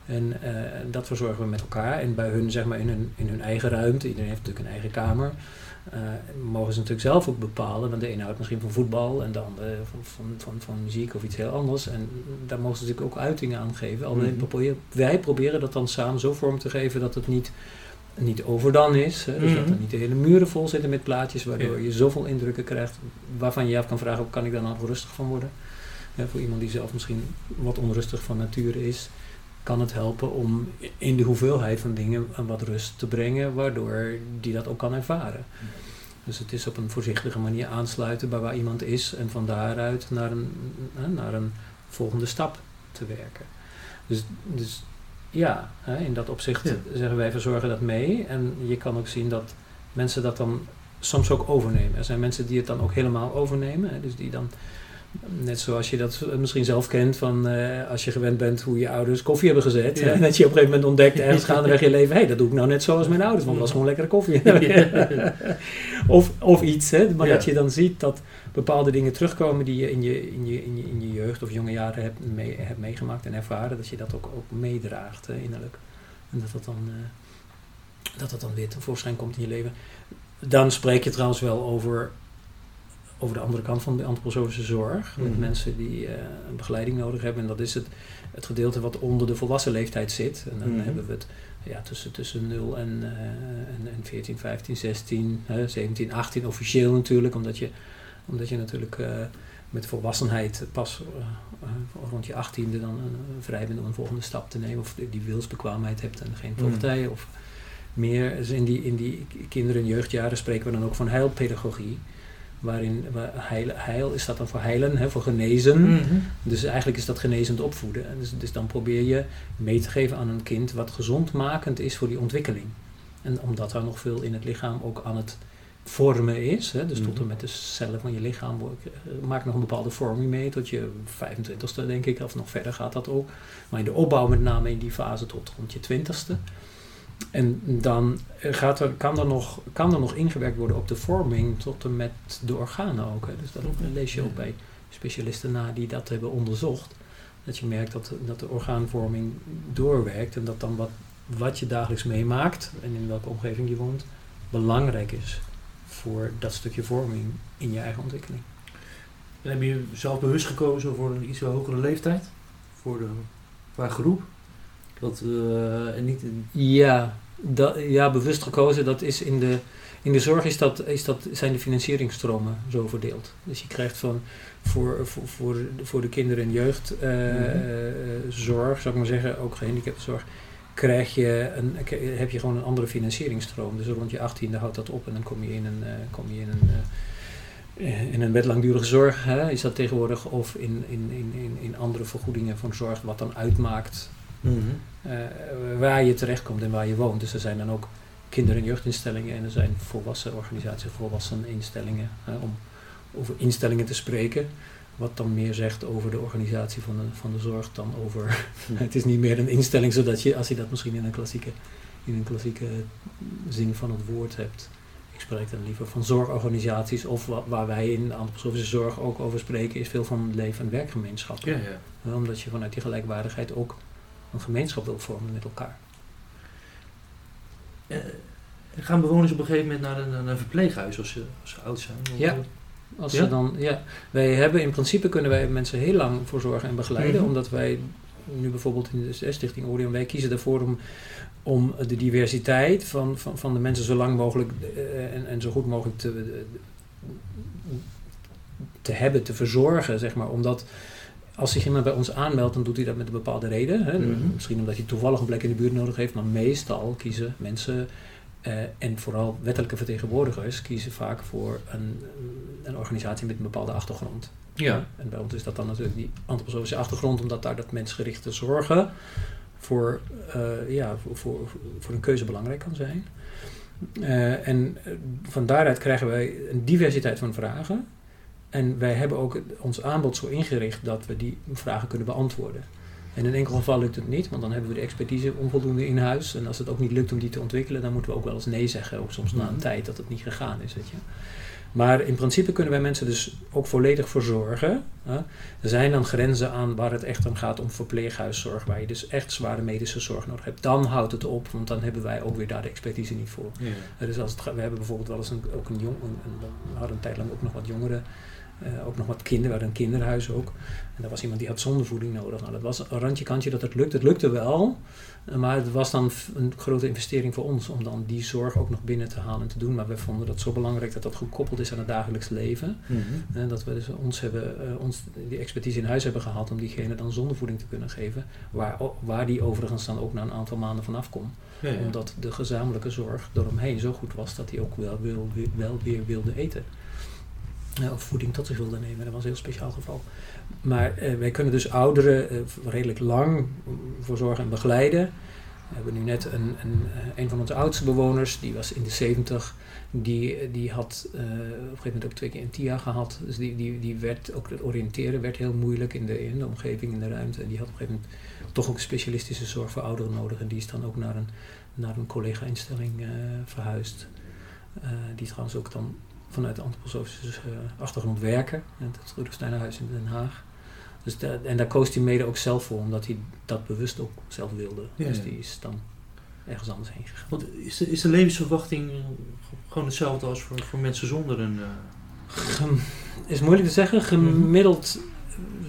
En eh, dat verzorgen we met elkaar. En bij hun, zeg maar, in hun, in hun eigen ruimte, iedereen heeft natuurlijk een eigen kamer, eh, mogen ze natuurlijk zelf ook bepalen. Want de ene houdt misschien van voetbal en de andere van, van, van, van muziek of iets heel anders. En daar mogen ze natuurlijk ook uitingen aan geven. Alleen
Mhm.
wij proberen dat dan samen zo vorm te geven dat het niet, niet overdan is. Hè? Dus dat er
Mhm.
niet de hele muren vol zitten met plaatjes, waardoor
Ja.
je zoveel indrukken krijgt waarvan je je af kan vragen, kan ik daar nou rustig van worden? Ja, voor iemand die zelf misschien wat onrustig van nature is, kan het helpen om in de hoeveelheid van dingen wat rust te brengen, waardoor die dat ook kan ervaren. Dus het is op een voorzichtige manier aansluiten bij waar iemand is en van daaruit naar een, naar een volgende stap te werken. Dus, dus ja, in dat opzicht
Ja.
zeggen wij verzorgen dat mee. En je kan ook zien dat mensen dat dan soms ook overnemen. Er zijn mensen die het dan ook helemaal overnemen. Dus die dan, net zoals je dat misschien zelf kent, van eh, als je gewend bent hoe je ouders koffie hebben gezet.
Ja.
hè, en dat je op een gegeven moment ontdekt ergens gaandeweg je leven, hé, hey, dat doe ik nou net zoals mijn ouders, want het was gewoon lekkere koffie. of, of iets, hè, maar
Ja.
dat je dan ziet dat bepaalde dingen terugkomen die je in je, in je, in je, in je jeugd of jonge jaren hebt, mee, hebt meegemaakt en ervaren, dat je dat ook, ook meedraagt hè, innerlijk. En dat dat dan, eh, dat dat dan weer tevoorschijn komt in je leven. Dan spreek je trouwens wel over, over de andere kant van de antroposofische zorg. Met
Mhm.
mensen die eh, een begeleiding nodig hebben. En dat is het, het gedeelte wat onder de volwassen leeftijd zit. En dan
Mhm.
hebben we het ja, tussen, tussen 0 en, eh, en, en 14, 15, 16, hè, 17, 18 officieel natuurlijk. Omdat je, omdat je natuurlijk eh, met volwassenheid pas rond je 18e dan vrij bent om een volgende stap te nemen. Of die wilsbekwaamheid hebt en geen
Mhm.
voogdij. Of meer dus in die, in die kinder- en jeugdjaren spreken we dan ook van heilpedagogie. Waarin waar heil, heil is dat dan voor heilen, hè, voor genezen.
Mhm.
Dus eigenlijk is dat genezend opvoeden. En Dus, dus dan probeer je mee te geven aan een kind wat gezondmakend is voor die ontwikkeling. En omdat er nog veel in het lichaam ook aan het vormen is, hè, dus tot
Mhm.
en met de cellen van je lichaam, eh, maakt nog een bepaalde vorming mee tot je 25ste denk ik, of nog verder gaat dat ook. Maar in de opbouw met name in die fase tot rond je 20ste. En dan gaat er, kan, er nog, kan er nog ingewerkt worden op de vorming tot en met de organen ook. Hè. Dus dat lees je ook bij specialisten na die dat hebben onderzocht. Dat je merkt dat, dat de orgaanvorming doorwerkt en dat dan wat, wat je dagelijks meemaakt en in welke omgeving je woont, belangrijk is voor dat stukje vorming in je eigen ontwikkeling.
En heb je zelf bewust gekozen voor een iets hogere leeftijd? Voor de, qua groep? Dat, eh, niet
Ja, dat, ja, bewust gekozen, dat is in de, in de zorg is dat, is dat, zijn de financieringstromen zo verdeeld. Dus je krijgt van voor, voor, voor, de- voor de kinder- en jeugdzorg, zou ik maar zeggen, ook gehandicaptenzorg, krijg je een, heb je gewoon een andere financieringsstroom. Dus rond je 18e houdt dat op en dan kom je in een, eh, kom je in een, eh, in een wet langdurige zorg, hè, is dat tegenwoordig, of in, in, in, in, in andere vergoedingen van zorg, wat dan uitmaakt eh, waar je terechtkomt en waar je woont. Dus er zijn dan ook kinder- en jeugdinstellingen en er zijn volwassen organisaties, volwassen instellingen, hè, om over instellingen te spreken. Wat dan meer zegt over de organisatie van de, van de zorg dan over. het is niet meer een instelling zodat je, als je dat misschien in een klassieke, in een klassieke zin van het woord hebt. Ik spreek dan liever van zorgorganisaties of wa- waar wij in de antroposofische zorg ook over spreken, is veel van leven- en werkgemeenschap.
Ja, ja.
Omdat je vanuit die gelijkwaardigheid ook een gemeenschap wil vormen met elkaar.
Eh, gaan bewoners op een gegeven moment naar een, naar een verpleeghuis als ze, als ze oud zijn?
Ja. Als
Ja?
ze dan, ja, wij hebben in principe kunnen wij mensen heel lang voor zorgen en begeleiden,
Mhm.
omdat wij nu bijvoorbeeld in de Stichting Orion, wij kiezen ervoor om, om de diversiteit van, van, van de mensen zo lang mogelijk eh, en, en zo goed mogelijk te, te hebben, te verzorgen, zeg maar. Omdat als zich iemand bij ons aanmeldt, dan doet hij dat met een bepaalde reden. Hè?
Mhm.
Misschien omdat hij toevallig een plek in de buurt nodig heeft, maar meestal kiezen mensen eh, en vooral wettelijke vertegenwoordigers kiezen vaak voor een, een organisatie met een bepaalde achtergrond.
Ja.
En bij ons is dat dan natuurlijk die antroposofische achtergrond, omdat daar dat mensgerichte zorgen voor, eh, ja, voor, voor, voor een keuze belangrijk kan zijn. Eh, en van daaruit krijgen wij een diversiteit van vragen. En wij hebben ook ons aanbod zo ingericht dat we die vragen kunnen beantwoorden. En in enkel geval lukt het niet, want dan hebben we de expertise onvoldoende in huis. En als het ook niet lukt om die te ontwikkelen, dan moeten we ook wel eens nee zeggen. Ook soms na een
Mhm.
tijd dat het niet gegaan is. Weet je. Maar in principe kunnen wij mensen dus ook volledig verzorgen. Hè. Er zijn dan grenzen aan waar het echt om gaat om verpleeghuiszorg, waar je dus echt zware medische zorg nodig hebt. Dan houdt het op, want dan hebben wij ook weer daar de expertise niet voor.
Ja.
Dus als het, we hebben bijvoorbeeld wel eens een, ook een jong, een, een- we hadden een tijd lang ook nog wat jongeren, eh, ook nog wat kinderen, we hadden een kinderhuis ook. En daar was iemand die had zondevoeding nodig. Nou, dat was een randje kantje dat het lukt. Het lukte wel, eh, maar het was dan een grote investering voor ons om dan die zorg ook nog binnen te halen en te doen. Maar we vonden dat zo belangrijk dat dat gekoppeld is aan het dagelijks leven.
Mhm.
En dat we dus ons, hebben, eh, ons die expertise in huis hebben gehaald om diegene dan zondevoeding te kunnen geven. Waar, waar die overigens dan ook na een aantal maanden vanaf kon.
Ja, ja.
Omdat de gezamenlijke zorg eromheen zo goed was dat hij ook wel, wil, wel weer wilde eten. Eh, of voeding tot zich wilde nemen. Dat was een heel speciaal geval. Maar eh, wij kunnen dus ouderen eh, redelijk lang voor zorgen en begeleiden. We hebben nu net een, een, eh, een van onze oudste bewoners, die was in de 70. Die, die had op een gegeven moment ook twee keer een TIA gehad. Dus die, die, die werd, ook het oriënteren werd heel moeilijk in de, in de omgeving, in de ruimte. En die had op een gegeven moment toch ook specialistische zorg voor ouderen nodig. En die is dan ook naar een, naar een collega-instelling verhuisd. Die trouwens ook dan vanuit de antroposofische eh, achtergrond werken. In het Rudolf Steinerhuis in Den Haag. Dus en daar koos hij mede ook zelf voor, omdat hij dat bewust ook zelf wilde.
Ja,
dus die is dan ergens anders heen gegaan.
Want is de, is de levensverwachting gewoon hetzelfde als voor, voor mensen zonder een... eh,
Gem- is moeilijk te zeggen. Gemiddeld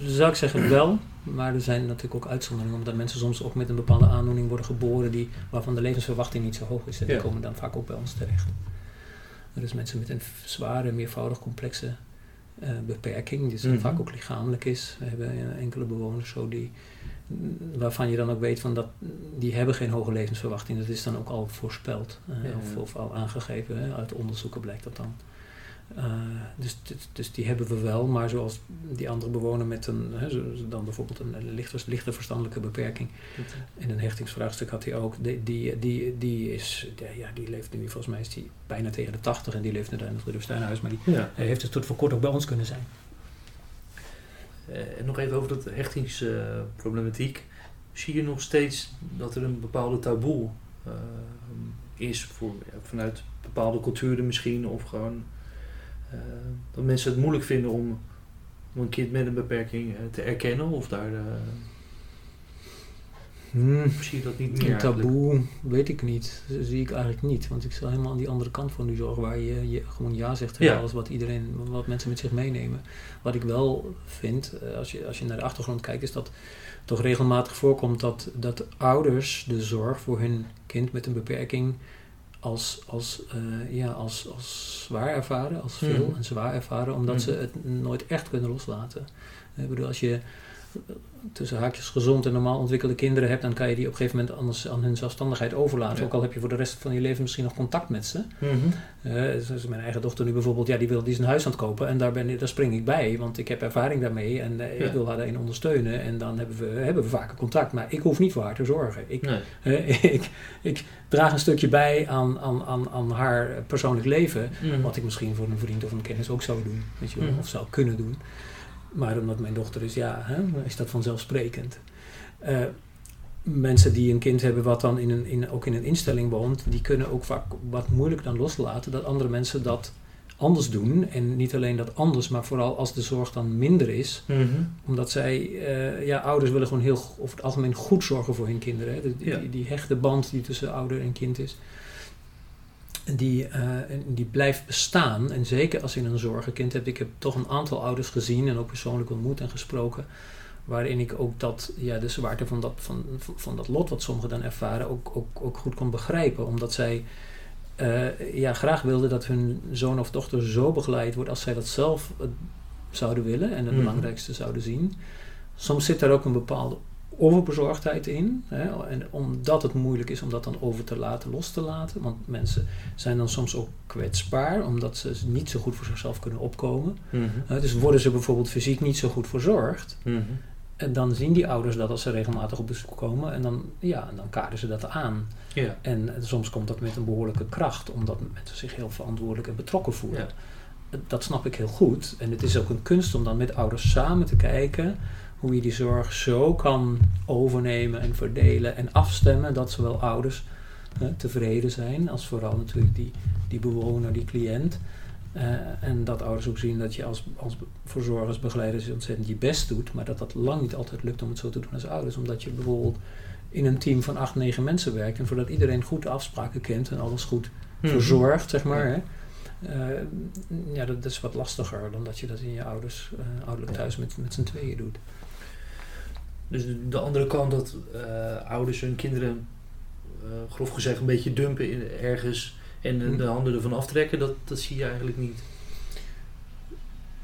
zou ik zeggen wel. Maar er zijn natuurlijk ook uitzonderingen, omdat mensen soms ook met een bepaalde aandoening worden geboren die, waarvan de levensverwachting niet zo hoog is. En die komen dan vaak ook bij ons terecht. Dus mensen met een zware, meervoudig complexe eh, beperking, die
Mhm.
vaak ook lichamelijk is. We hebben eh, enkele bewoners zo die, mm, waarvan je dan ook weet van dat die hebben geen hoge levensverwachting. Dat is dan ook al voorspeld eh,
Ja,
of, of al aangegeven. Hè. Uit onderzoeken blijkt dat dan. Eh, dus, dus, dus die hebben we wel, maar zoals die andere bewoner met een, hè, dan bijvoorbeeld een, een lichte, lichte verstandelijke beperking en een hechtingsvraagstuk had hij ook, die, die, die, die, is, ja, die leeft nu, volgens mij is die bijna tegen de 80 en die leeft nu daar in het Rudolf Steinhuis, maar die
Ja.
heeft het tot voor kort ook bij ons kunnen zijn.
Eh, en nog even over dat hechtingsproblematiek. Zie je nog steeds dat er een bepaalde taboe eh, is voor, ja, vanuit bepaalde culturen misschien, of gewoon eh, dat mensen het moeilijk vinden om, om een kind met een beperking eh, te erkennen, of daar eh, of zie je dat niet meer?
Een
eigenlijk?
taboe weet ik niet. Dat zie ik eigenlijk niet. Want ik sta helemaal aan die andere kant van die zorg waar je, je gewoon ja zegt tegen
Ja.
alles wat iedereen, wat mensen met zich meenemen. Wat ik wel vind, als je, als je naar de achtergrond kijkt, is dat toch regelmatig voorkomt dat, dat ouders de zorg voor hun kind met een beperking als, als, eh, ja, als, als zwaar ervaren, als veel
Mhm.
en zwaar ervaren, omdat
Mhm.
ze het nooit echt kunnen loslaten. Ik bedoel, als je tussen haakjes gezond en normaal ontwikkelde kinderen hebt, dan kan je die op een gegeven moment anders aan hun zelfstandigheid overlaten.
Ja.
Ook al heb je voor de rest van je leven misschien nog contact met ze. Eh, zoals mijn eigen dochter nu bijvoorbeeld, ja, die wil die is een huis aan het kopen en daar, ben, ik- daar spring ik bij, want ik heb ervaring daarmee en eh,
Ja.
ik wil haar daarin ondersteunen en dan hebben we, hebben we vaker contact. Maar ik hoef niet voor haar te zorgen. Ik,
Nee.
eh, ik, ik draag een stukje bij aan, aan, aan, aan haar persoonlijk leven,
Mhm.
wat ik misschien voor een vriend of een kennis ook zou doen, weet je wel,
Mhm.
of zou kunnen doen. Maar omdat mijn dochter is, ja, hè, is dat vanzelfsprekend. Eh, mensen die een kind hebben wat dan in een, in, ook in een instelling woont, die kunnen ook vaak wat moeilijk dan loslaten dat andere mensen dat anders doen. En niet alleen dat anders, maar vooral als de zorg dan minder is.
Mhm.
Omdat zij, eh, ja, ouders willen gewoon heel over het algemeen goed zorgen voor hun kinderen. Hè.
Ja.
die, die hechte band die tussen ouder en kind is, die, eh, die blijft bestaan. En zeker als je een zorgenkind hebt. Ik heb toch een aantal ouders gezien en ook persoonlijk ontmoet en gesproken. Waarin ik ook dat, ja, de zwaarte van dat, van, van, van dat lot wat sommigen dan ervaren ook, ook, ook goed kon begrijpen. Omdat zij eh, ja, graag wilden dat hun zoon of dochter zo begeleid wordt als zij dat zelf eh, zouden willen en het
Mhm.
belangrijkste zouden zien. Soms zit daar ook een bepaalde overbezorgdheid in. Hè? En omdat het moeilijk is om dat dan over te laten, los te laten. Want mensen zijn dan soms ook kwetsbaar, omdat ze niet zo goed voor zichzelf kunnen opkomen.
Mhm.
Dus worden ze bijvoorbeeld fysiek niet zo goed verzorgd.
Mhm.
En dan zien die ouders dat als ze regelmatig op bezoek komen. En dan, ja, en dan kaarten ze dat aan. En soms komt dat met een behoorlijke kracht, omdat mensen zich heel verantwoordelijk en betrokken voelen. Dat snap ik heel goed. En het is ook een kunst om dan met ouders samen te kijken hoe je die zorg zo kan overnemen en verdelen en afstemmen dat zowel ouders hè, tevreden zijn als vooral natuurlijk die, die bewoner, die cliënt. Eh, en dat ouders ook zien dat je als, als verzorgers, begeleiders ontzettend je best doet, maar dat dat lang niet altijd lukt om het zo te doen als ouders. Omdat je bijvoorbeeld in een team van acht, negen mensen werkt en voordat iedereen goed de afspraken kent en alles goed
Mhm.
verzorgt, zeg maar. Hè. Eh, ja, dat, dat is wat lastiger dan dat je dat in je ouders, eh, ouderlijk thuis met, met z'n tweeën doet.
Dus de- de andere kant dat eh, ouders hun kinderen, eh, grof gezegd, een beetje dumpen in, ergens en de,
Hm.
de handen ervan aftrekken, dat, dat zie je eigenlijk niet.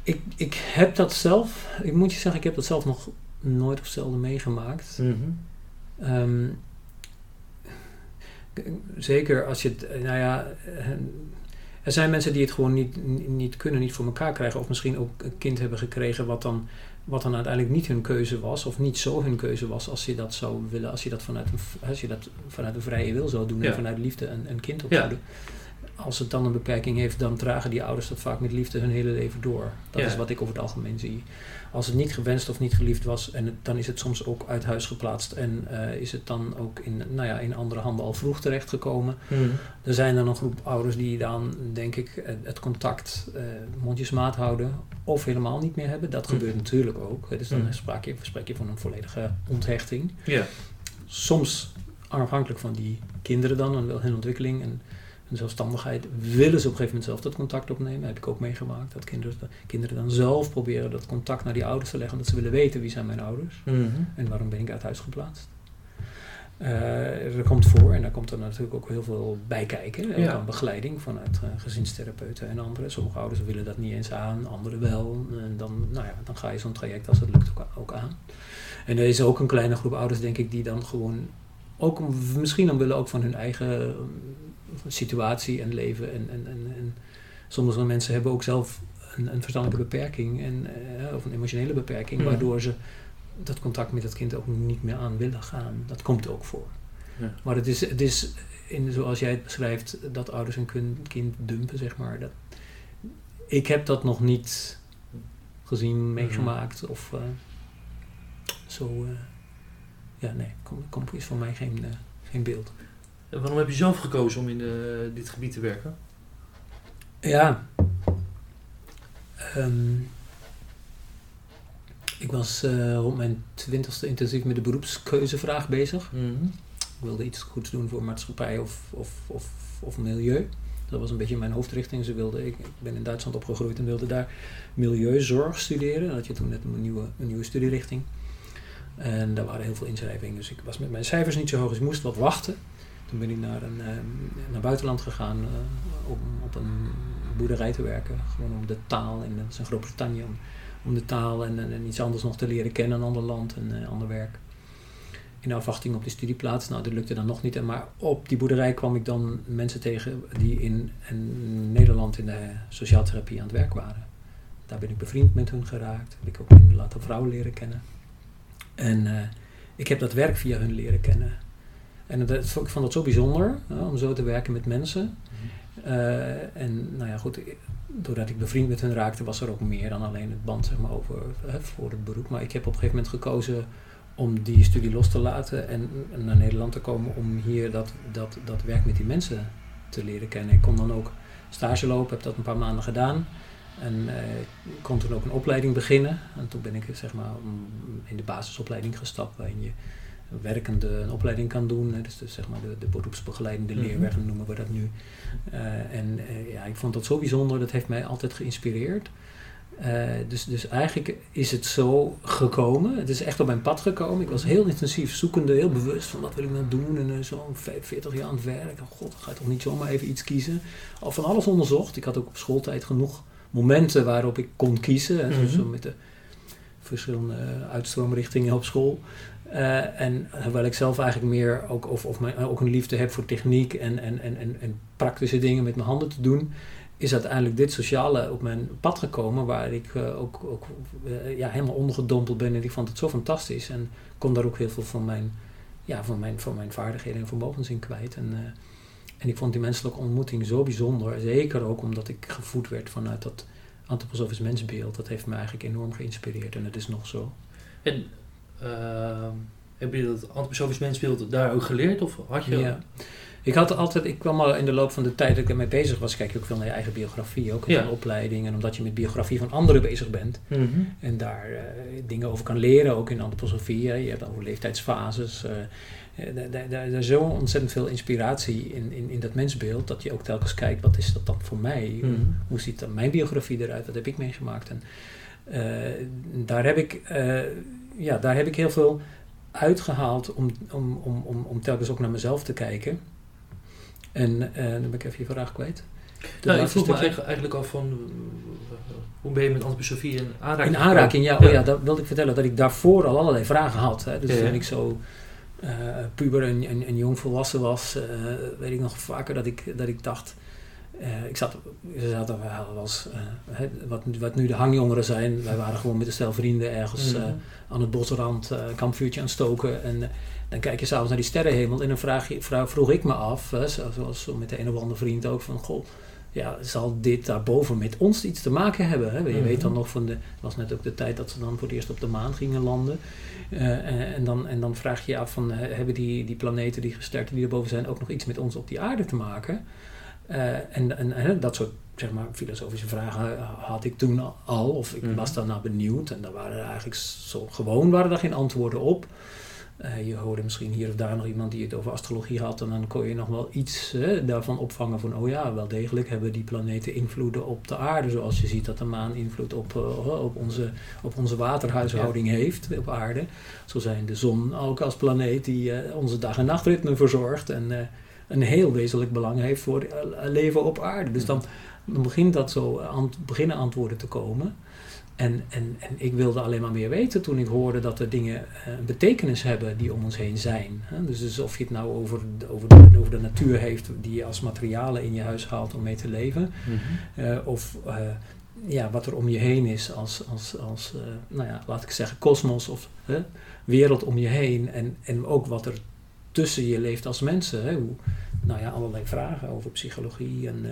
Ik, ik heb dat zelf, ik moet je zeggen, ik heb dat zelf nog nooit of zelden meegemaakt. Ehm, k- zeker als je het, nou ja, eh, er zijn mensen die het gewoon niet- niet kunnen, niet voor elkaar krijgen, of misschien ook een kind hebben gekregen wat dan, wat dan uiteindelijk niet hun keuze was, of niet zo hun keuze was als je dat zou willen, als je dat vanuit een, als je dat vanuit een vrije wil zou doen
Ja.
en vanuit liefde een, een kind opvoeden. Als het dan een beperking heeft, dan dragen die ouders dat vaak met liefde hun hele leven door. Dat
Ja.
is wat ik over het algemeen zie. Als het niet gewenst of niet geliefd was, en het- dan is het soms ook uit huis geplaatst en eh, is het dan ook in, nou ja, in andere handen al vroeg terechtgekomen. Er zijn dan een groep ouders die dan, denk ik, het, contact eh, mondjesmaat houden of helemaal niet meer hebben. Dat
Hm.
gebeurt natuurlijk ook. Dus dan
Hm.
spreek je, spreek je van een volledige onthechting.
Ja.
Soms afhankelijk van die kinderen dan en wel hun ontwikkeling en hun zelfstandigheid, willen ze op een gegeven moment zelf dat contact opnemen. Dat heb ik ook meegemaakt. Dat kinderen, kinderen dan zelf proberen dat contact naar die ouders te leggen, omdat ze willen weten wie zijn mijn ouders. En waarom ben ik uit huis geplaatst? Eh dat komt voor en daar komt er natuurlijk ook heel veel bij kijken.
Ja.
aan begeleiding vanuit eh, gezinstherapeuten en anderen. Sommige ouders willen dat niet eens aan, anderen wel. En dan, nou ja, dan ga je zo'n traject als het lukt ook, ook aan. En er is ook een kleine groep ouders, denk ik, die dan gewoon ook om- misschien dan willen ook van hun eigen situatie en leven. En, en, en, en sommige mensen hebben ook zelf een, een verstandelijke beperking en, eh, of een emotionele beperking, waardoor ze dat contact met het kind ook niet meer aan willen gaan. Dat komt ook voor.
Ja.
Maar het is, het is in, zoals jij het beschrijft, dat ouders een kind dumpen, zeg maar. Dat, ik heb dat nog niet gezien, meegemaakt of eh, zo. eh, ja, nee, kom, kom, is voor mij geen, geen beeld.
En waarom heb je zelf gekozen om in eh, dit gebied te werken?
Ja. Ehm, ik was eh, rond mijn twintigste intensief met de beroepskeuzevraag bezig. Ik wilde iets goeds doen voor maatschappij of, of, of, of milieu. Dat was een beetje mijn hoofdrichting. Ze wilde, ik, ik ben in Duitsland opgegroeid en wilde daar milieuzorg studeren. Had je toen net een nieuwe, een nieuwe studierichting. En daar waren heel veel inschrijvingen. Dus ik was met mijn cijfers niet zo hoog, dus ik moest wat wachten. Toen ben ik naar, een, eh, naar buitenland gegaan eh, om op een boerderij te werken. Gewoon om de taal, en dat is in Groot-Brittannië, om, de taal en, en, iets anders nog te leren kennen, een ander land en eh, ander werk. In afwachting op die studieplaats. Nou, dat lukte dan nog niet. Maar op die boerderij kwam ik dan mensen tegen die in, in Nederland in de sociaaltherapie aan het werk waren. Daar ben ik bevriend met hun geraakt. Heb ik ook een later vrouwen leren kennen. En ik heb dat werk via hun leren kennen. En dat, ik vond dat zo bijzonder, hè, om zo te werken met mensen. Eh, en nou ja, goed, doordat ik bevriend met hun raakte, was er ook meer dan alleen het band zeg maar, over, hè, voor het beroep. Maar ik heb op een gegeven moment gekozen om die studie los te laten en naar Nederland te komen om hier dat, dat, dat werk met die mensen te leren kennen. Ik kon dan ook stage lopen, heb dat een paar maanden gedaan. En eh, ik kon toen ook een opleiding beginnen. En toen ben ik zeg maar mm, in de basisopleiding gestapt, waarin je werkende een opleiding kan doen. hè. Dus, dus zeg maar de, de beroepsbegeleidende
Mhm.
leerweg noemen we dat nu. Eh, en eh, ja, ik vond dat zo bijzonder, dat heeft mij altijd geïnspireerd. Eh, dus, dus eigenlijk is het zo gekomen. Het is echt op mijn pad gekomen. Ik was heel intensief zoekende, heel bewust van wat wil ik nou doen. En uh, zo 45 jaar aan het werk. Oh god, ga je toch niet zomaar even iets kiezen. Al van alles onderzocht. Ik had ook op schooltijd genoeg momenten waarop ik kon kiezen. En
Mhm.
zo met de verschillende uitstroomrichtingen op school. Uh, en terwijl ik zelf eigenlijk meer ook, of, of ook een liefde heb voor techniek en, en, en, en, praktische dingen met mijn handen te doen, is uiteindelijk dit sociale op mijn pad gekomen, waar ik uh, ook, ook uh, ja, helemaal ondergedompeld ben. En ik vond het zo fantastisch en kon daar ook heel veel van mijn, ja, van mijn, van mijn vaardigheden en vermogens in kwijt. En, en ik vond die menselijke ontmoeting zo bijzonder, zeker ook omdat ik gevoed werd vanuit dat antroposofisch mensbeeld. Dat heeft me eigenlijk enorm geïnspireerd en het is nog zo.
En heb je dat antroposofisch mensbeeld daar ook geleerd? Of had je...
Ja. Ik had altijd, ik kwam al in de loop van de tijd dat ik ermee bezig was, kijk je ook veel naar je eigen biografie, ook in
Ja.
een opleiding. En omdat je met biografie van anderen bezig bent
Mhm.
en daar eh, dingen over kan leren, ook in antroposofie. Je hebt over leeftijdsfases. eh, eh, daar- daar- daar- is zo ontzettend veel inspiratie in, in, in dat mensbeeld, dat je ook telkens kijkt, wat is dat dan voor mij?
Mhm.
Hoe ziet dan mijn biografie eruit? Wat heb ik meegemaakt? En daar, heb ik, ja, daar heb ik heel veel uitgehaald om, om, om, om, om telkens ook naar mezelf te kijken. En eh, dan ben ik even je vraag kwijt.
Nou, ik vroeg me eigenlijk, eigenlijk af van... hoe ben je met antroposofie in aanraking
In aanraking, ja,
gekomen?
Oh ja, dat wilde ik vertellen dat ik daarvoor al allerlei vragen had. Hè. Dus
Ja, ja.
toen ik zo eh, puber en, en, en jong volwassen was, eh, weet ik nog vaker dat ik, dat ik dacht. Eh, ik zat, ze zaten wel was, eh, wat, wat nu de hangjongeren zijn. Wij waren gewoon met een stel vrienden ergens
Mhm.
eh, aan het bosrand een kampvuurtje aan het stoken. En dan kijk je s'avonds naar die sterrenhemel en dan vraag je, vraag, vroeg ik me af, zoals zo met de een of andere vriend ook, van goh, ja, zal dit daarboven met ons iets te maken hebben? Hè? Je
Mhm.
weet dan nog van de, het was net ook de tijd dat ze dan voor het eerst op de maan gingen landen. En, en dan, en dan vraag je je af van, hebben die, die planeten, die gesterkte die erboven zijn, ook nog iets met ons op die aarde te maken? Eh, en, en, en dat soort zeg maar, filosofische vragen had ik toen al, of ik
Mhm.
was daarna benieuwd. En daar waren er eigenlijk zo gewoon waren er geen antwoorden op. Eh, je hoorde misschien hier of daar nog iemand die het over astrologie had. En dan kon je nog wel iets eh, daarvan opvangen van... oh ja, wel degelijk hebben die planeten invloeden op de aarde. Zoals je ziet dat de maan invloed op, op, onze, op onze waterhuishouding heeft op aarde. Zo zijn de zon ook als planeet die onze dag- en nachtritme verzorgt. En een heel wezenlijk belang heeft voor eh, leven op aarde. Dus dan, dan begint dat zo, eh, beginnen antwoorden te komen... En, en, en ik wilde alleen maar meer weten toen ik hoorde dat er dingen eh, een betekenis hebben die om ons heen zijn. Hè? Dus, dus of je het nou over, de- over, de, over de natuur heeft die je als materialen in je huis haalt om mee te leven.
Mhm.
eh, of eh, ja, wat er om je heen is als, als, als eh, nou ja, laat ik zeggen, kosmos of wereld om je heen. En, en ook wat er tussen je leeft als mensen. Hè? Hoe, nou ja, allerlei vragen over psychologie en... eh,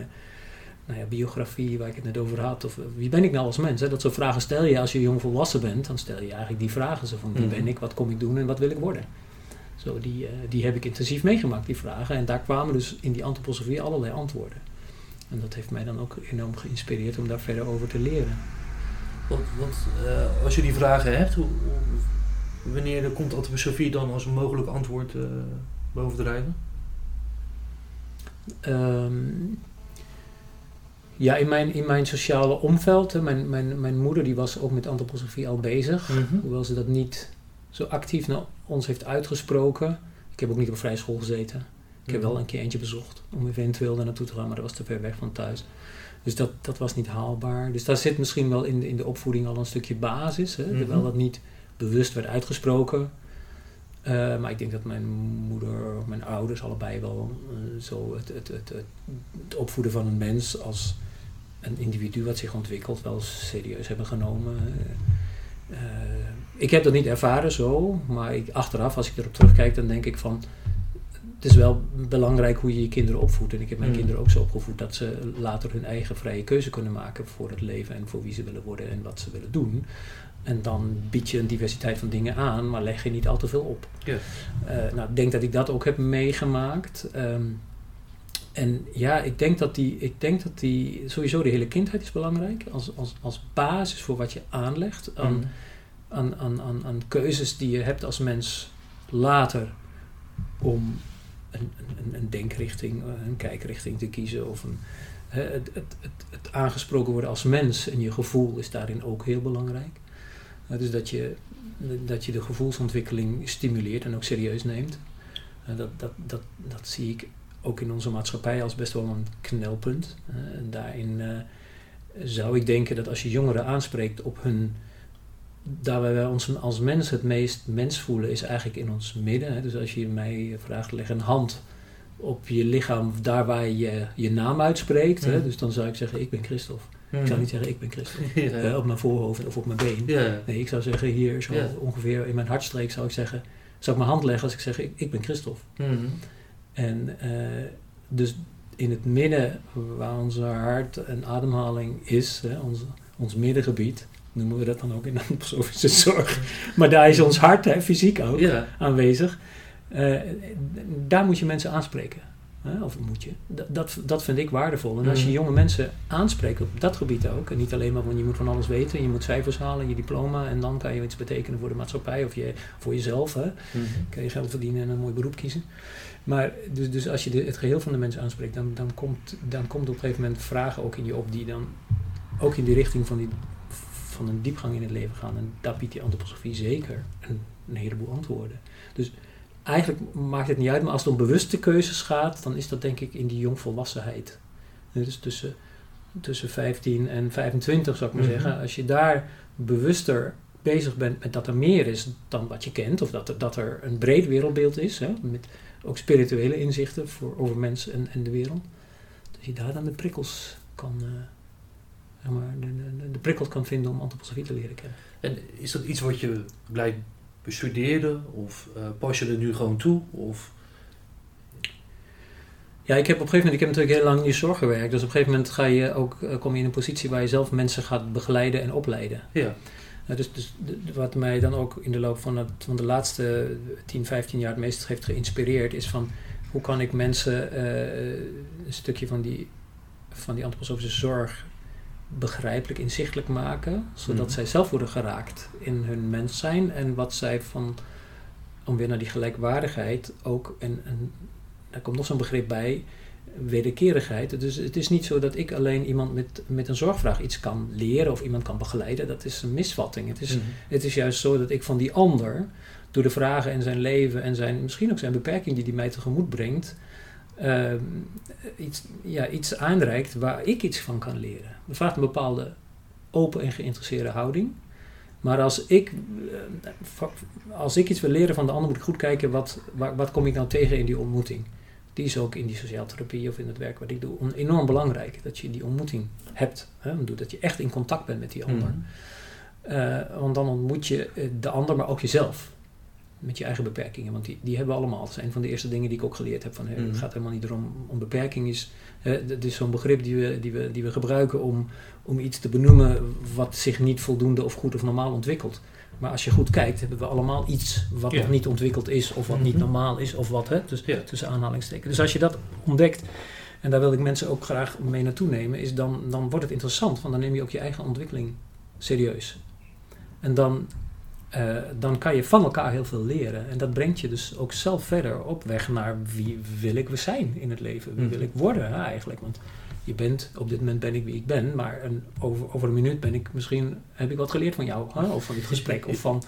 nou ja, biografie, waar ik het net over had. Of eh, wie ben ik nou als mens? Hè? Dat soort vragen stel je als je jong volwassen bent. Dan stel je eigenlijk die vragen. Zo van wie
Mhm.
ben ik, wat kom ik doen en wat wil ik worden? Zo, die, eh, die heb ik intensief meegemaakt, die vragen. En daar kwamen dus in die antroposofie allerlei antwoorden. En dat heeft mij dan ook enorm geïnspireerd om daar verder over te leren.
Eh, als je die vragen hebt, hoe, hoe- wanneer komt antroposofie dan als een mogelijk antwoord eh bovendrijven?
Ehm, ja, in mijn, in mijn sociale omveld, hè, mijn, mijn, mijn moeder die was ook met antroposofie al bezig. Hoewel ze dat niet zo actief naar ons heeft uitgesproken. Ik heb ook niet op vrij school gezeten. Ik heb
Mhm.
wel een keer eentje bezocht om eventueel daar naartoe te gaan, maar dat was te ver weg van thuis. Dus dat, dat was niet haalbaar. Dus daar zit misschien wel in de, in de opvoeding al een stukje basis. Hè,
Mhm.
Terwijl dat niet bewust werd uitgesproken. Eh, maar ik denk dat mijn moeder, of mijn ouders allebei wel eh, zo het, het, het, het, opvoeden van een mens als een individu wat zich ontwikkelt wel serieus hebben genomen. Eh, ik heb dat niet ervaren zo, maar ik, achteraf als ik erop terugkijk dan denk ik van het is wel belangrijk hoe je je kinderen opvoedt. En ik heb mijn
Mm.
kinderen ook zo opgevoed dat ze later hun eigen vrije keuze kunnen maken voor het leven en voor wie ze willen worden en wat ze willen doen. En dan bied je een diversiteit van dingen aan, maar leg je niet al te veel op.
Ja.
Eh, nou, ik denk dat ik dat ook heb meegemaakt. Ehm, en ja, ik denk dat die, ik denk dat die, sowieso de hele kindheid is belangrijk. Als, als, als basis voor wat je aanlegt aan,
Mhm.
aan, aan, aan, aan keuzes die je hebt als mens later om een, een, een denkrichting, eh, een kijkrichting te kiezen. Of een, het, het, het, het aangesproken worden als mens en je gevoel is daarin ook heel belangrijk. Eh, dus dat je, dat je de gevoelsontwikkeling stimuleert en ook serieus neemt. Eh, dat, dat, dat, dat zie ik ook in onze maatschappij als best wel een knelpunt. Eh, daarin zou ik denken dat als je jongeren aanspreekt op hun daar waar wij ons als mens het meest mens voelen, is eigenlijk in ons midden. Dus als je mij vraagt, leg een hand op je lichaam, daar waar je je naam uitspreekt.
Mhm.
Dus dan zou ik zeggen, ik ben Christophe.
Mhm.
Ik zou niet zeggen, ik ben Christophe.
ja.
Eh, op mijn voorhoofd of op mijn been.
ja.
Nee, ik zou zeggen, hier zo
Ja.
ongeveer in mijn hartstreek zou ik zeggen, zou ik mijn hand leggen als ik zeg, ik, ik ben Christophe.
Mhm.
En eh, dus in het midden waar onze hart en ademhaling is, hè, ons, ons middengebied, noemen we dat dan ook in de antroposofische zorg. Maar daar is ons hart, hè, fysiek ook, aanwezig. Eh, daar moet je mensen aanspreken. Of moet je. Dat, dat, vind ik waardevol. En als je
Mhm.
jonge mensen aanspreekt op dat gebied ook, en niet alleen maar van je moet van alles weten, je moet cijfers halen, je diploma, en dan kan je iets betekenen voor de maatschappij of je, voor jezelf. Hè?
Mhm.
kan je geld verdienen en een mooi beroep kiezen. Maar dus, dus als je de, het geheel van de mensen aanspreekt, dan, dan, komt, dan komt op een gegeven moment vragen ook in je op die dan ook in die richting van, die, van een diepgang in het leven gaan. En daar biedt die antroposofie zeker een, een heleboel antwoorden. Dus eigenlijk maakt het niet uit, maar als het om bewuste keuzes gaat, dan is dat denk ik in die jongvolwassenheid. Dus tussen, tussen 15 en 25 zou ik maar
Mhm.
zeggen. Als je daar bewuster bezig bent met dat er meer is dan wat je kent, of dat er, dat er een breed wereldbeeld is, hè, met ook spirituele inzichten voor, over mensen en, en de wereld, dat je daar dan de prikkels kan, eh, zeg maar, de, de, de prikkels kan vinden om antroposofie te leren kennen.
En is dat iets wat je blijkt bestudeerde? Of eh, pas je er nu gewoon toe? Of...
Ja, ik heb op een gegeven moment, ik heb natuurlijk heel lang in zorg gewerkt, dus op een gegeven moment ga je ook, eh, kom je in een positie waar je zelf mensen gaat begeleiden en opleiden.
Ja.
Ja, dus dus wat mij dan ook in de loop van, het, van de laatste 10, 15 jaar het meest heeft geïnspireerd, is van hoe kan ik mensen eh, een stukje van die, van die antroposofische zorg begrijpelijk, inzichtelijk maken, zodat
Mhm.
zij zelf worden geraakt in hun mens zijn en wat zij van, om weer naar die gelijkwaardigheid ook, en, en daar komt nog zo'n begrip bij, wederkerigheid. Dus het is niet zo dat ik alleen iemand met, met een zorgvraag iets kan leren of iemand kan begeleiden. Dat is een misvatting. Het is,
Mhm.
het is juist zo dat ik van die ander, door de vragen en zijn leven en zijn, misschien ook zijn beperking die hij mij tegemoet brengt, ehm, iets, ja, iets aanreikt waar ik iets van kan leren. Dat vraagt een bepaalde open en geïnteresseerde houding. Maar als ik, eh, va- als ik iets wil leren van de ander, moet ik goed kijken wat, wat, wat kom ik nou tegen in die ontmoeting. Die is ook in die sociale therapie of in het werk wat ik doe enorm belangrijk. Dat je die ontmoeting hebt. Hè? Dat je echt in contact bent met die ander.
Mhm.
Eh, want dan ontmoet je eh, de ander, maar ook jezelf. Met je eigen beperkingen. Want die, die hebben we allemaal. Dat is een van de eerste dingen die ik ook geleerd heb. Van, hè,
Mhm.
Het gaat helemaal niet erom om beperking. Is, het is zo'n begrip die we, die we, die we gebruiken om, om iets te benoemen wat zich niet voldoende of goed of normaal ontwikkelt. Maar als je goed kijkt, hebben we allemaal iets wat
Ja.
nog niet ontwikkeld is, of wat niet
Mhm.
normaal is, of wat, hè, dus,
Ja.
tussen aanhalingstekens. Dus als je dat ontdekt, en daar wil ik mensen ook graag mee naartoe nemen, is dan, dan wordt het interessant, want dan neem je ook je eigen ontwikkeling serieus. En dan, eh, dan kan je van elkaar heel veel leren. En dat brengt je dus ook zelf verder op weg naar wie wil ik we zijn in het leven? Wie
Mhm.
wil ik worden hè, eigenlijk? Want je bent, op dit moment ben ik wie ik ben, maar een, over, over een minuut ben ik misschien, heb ik wat geleerd van jou, hè, of van dit gesprek, of van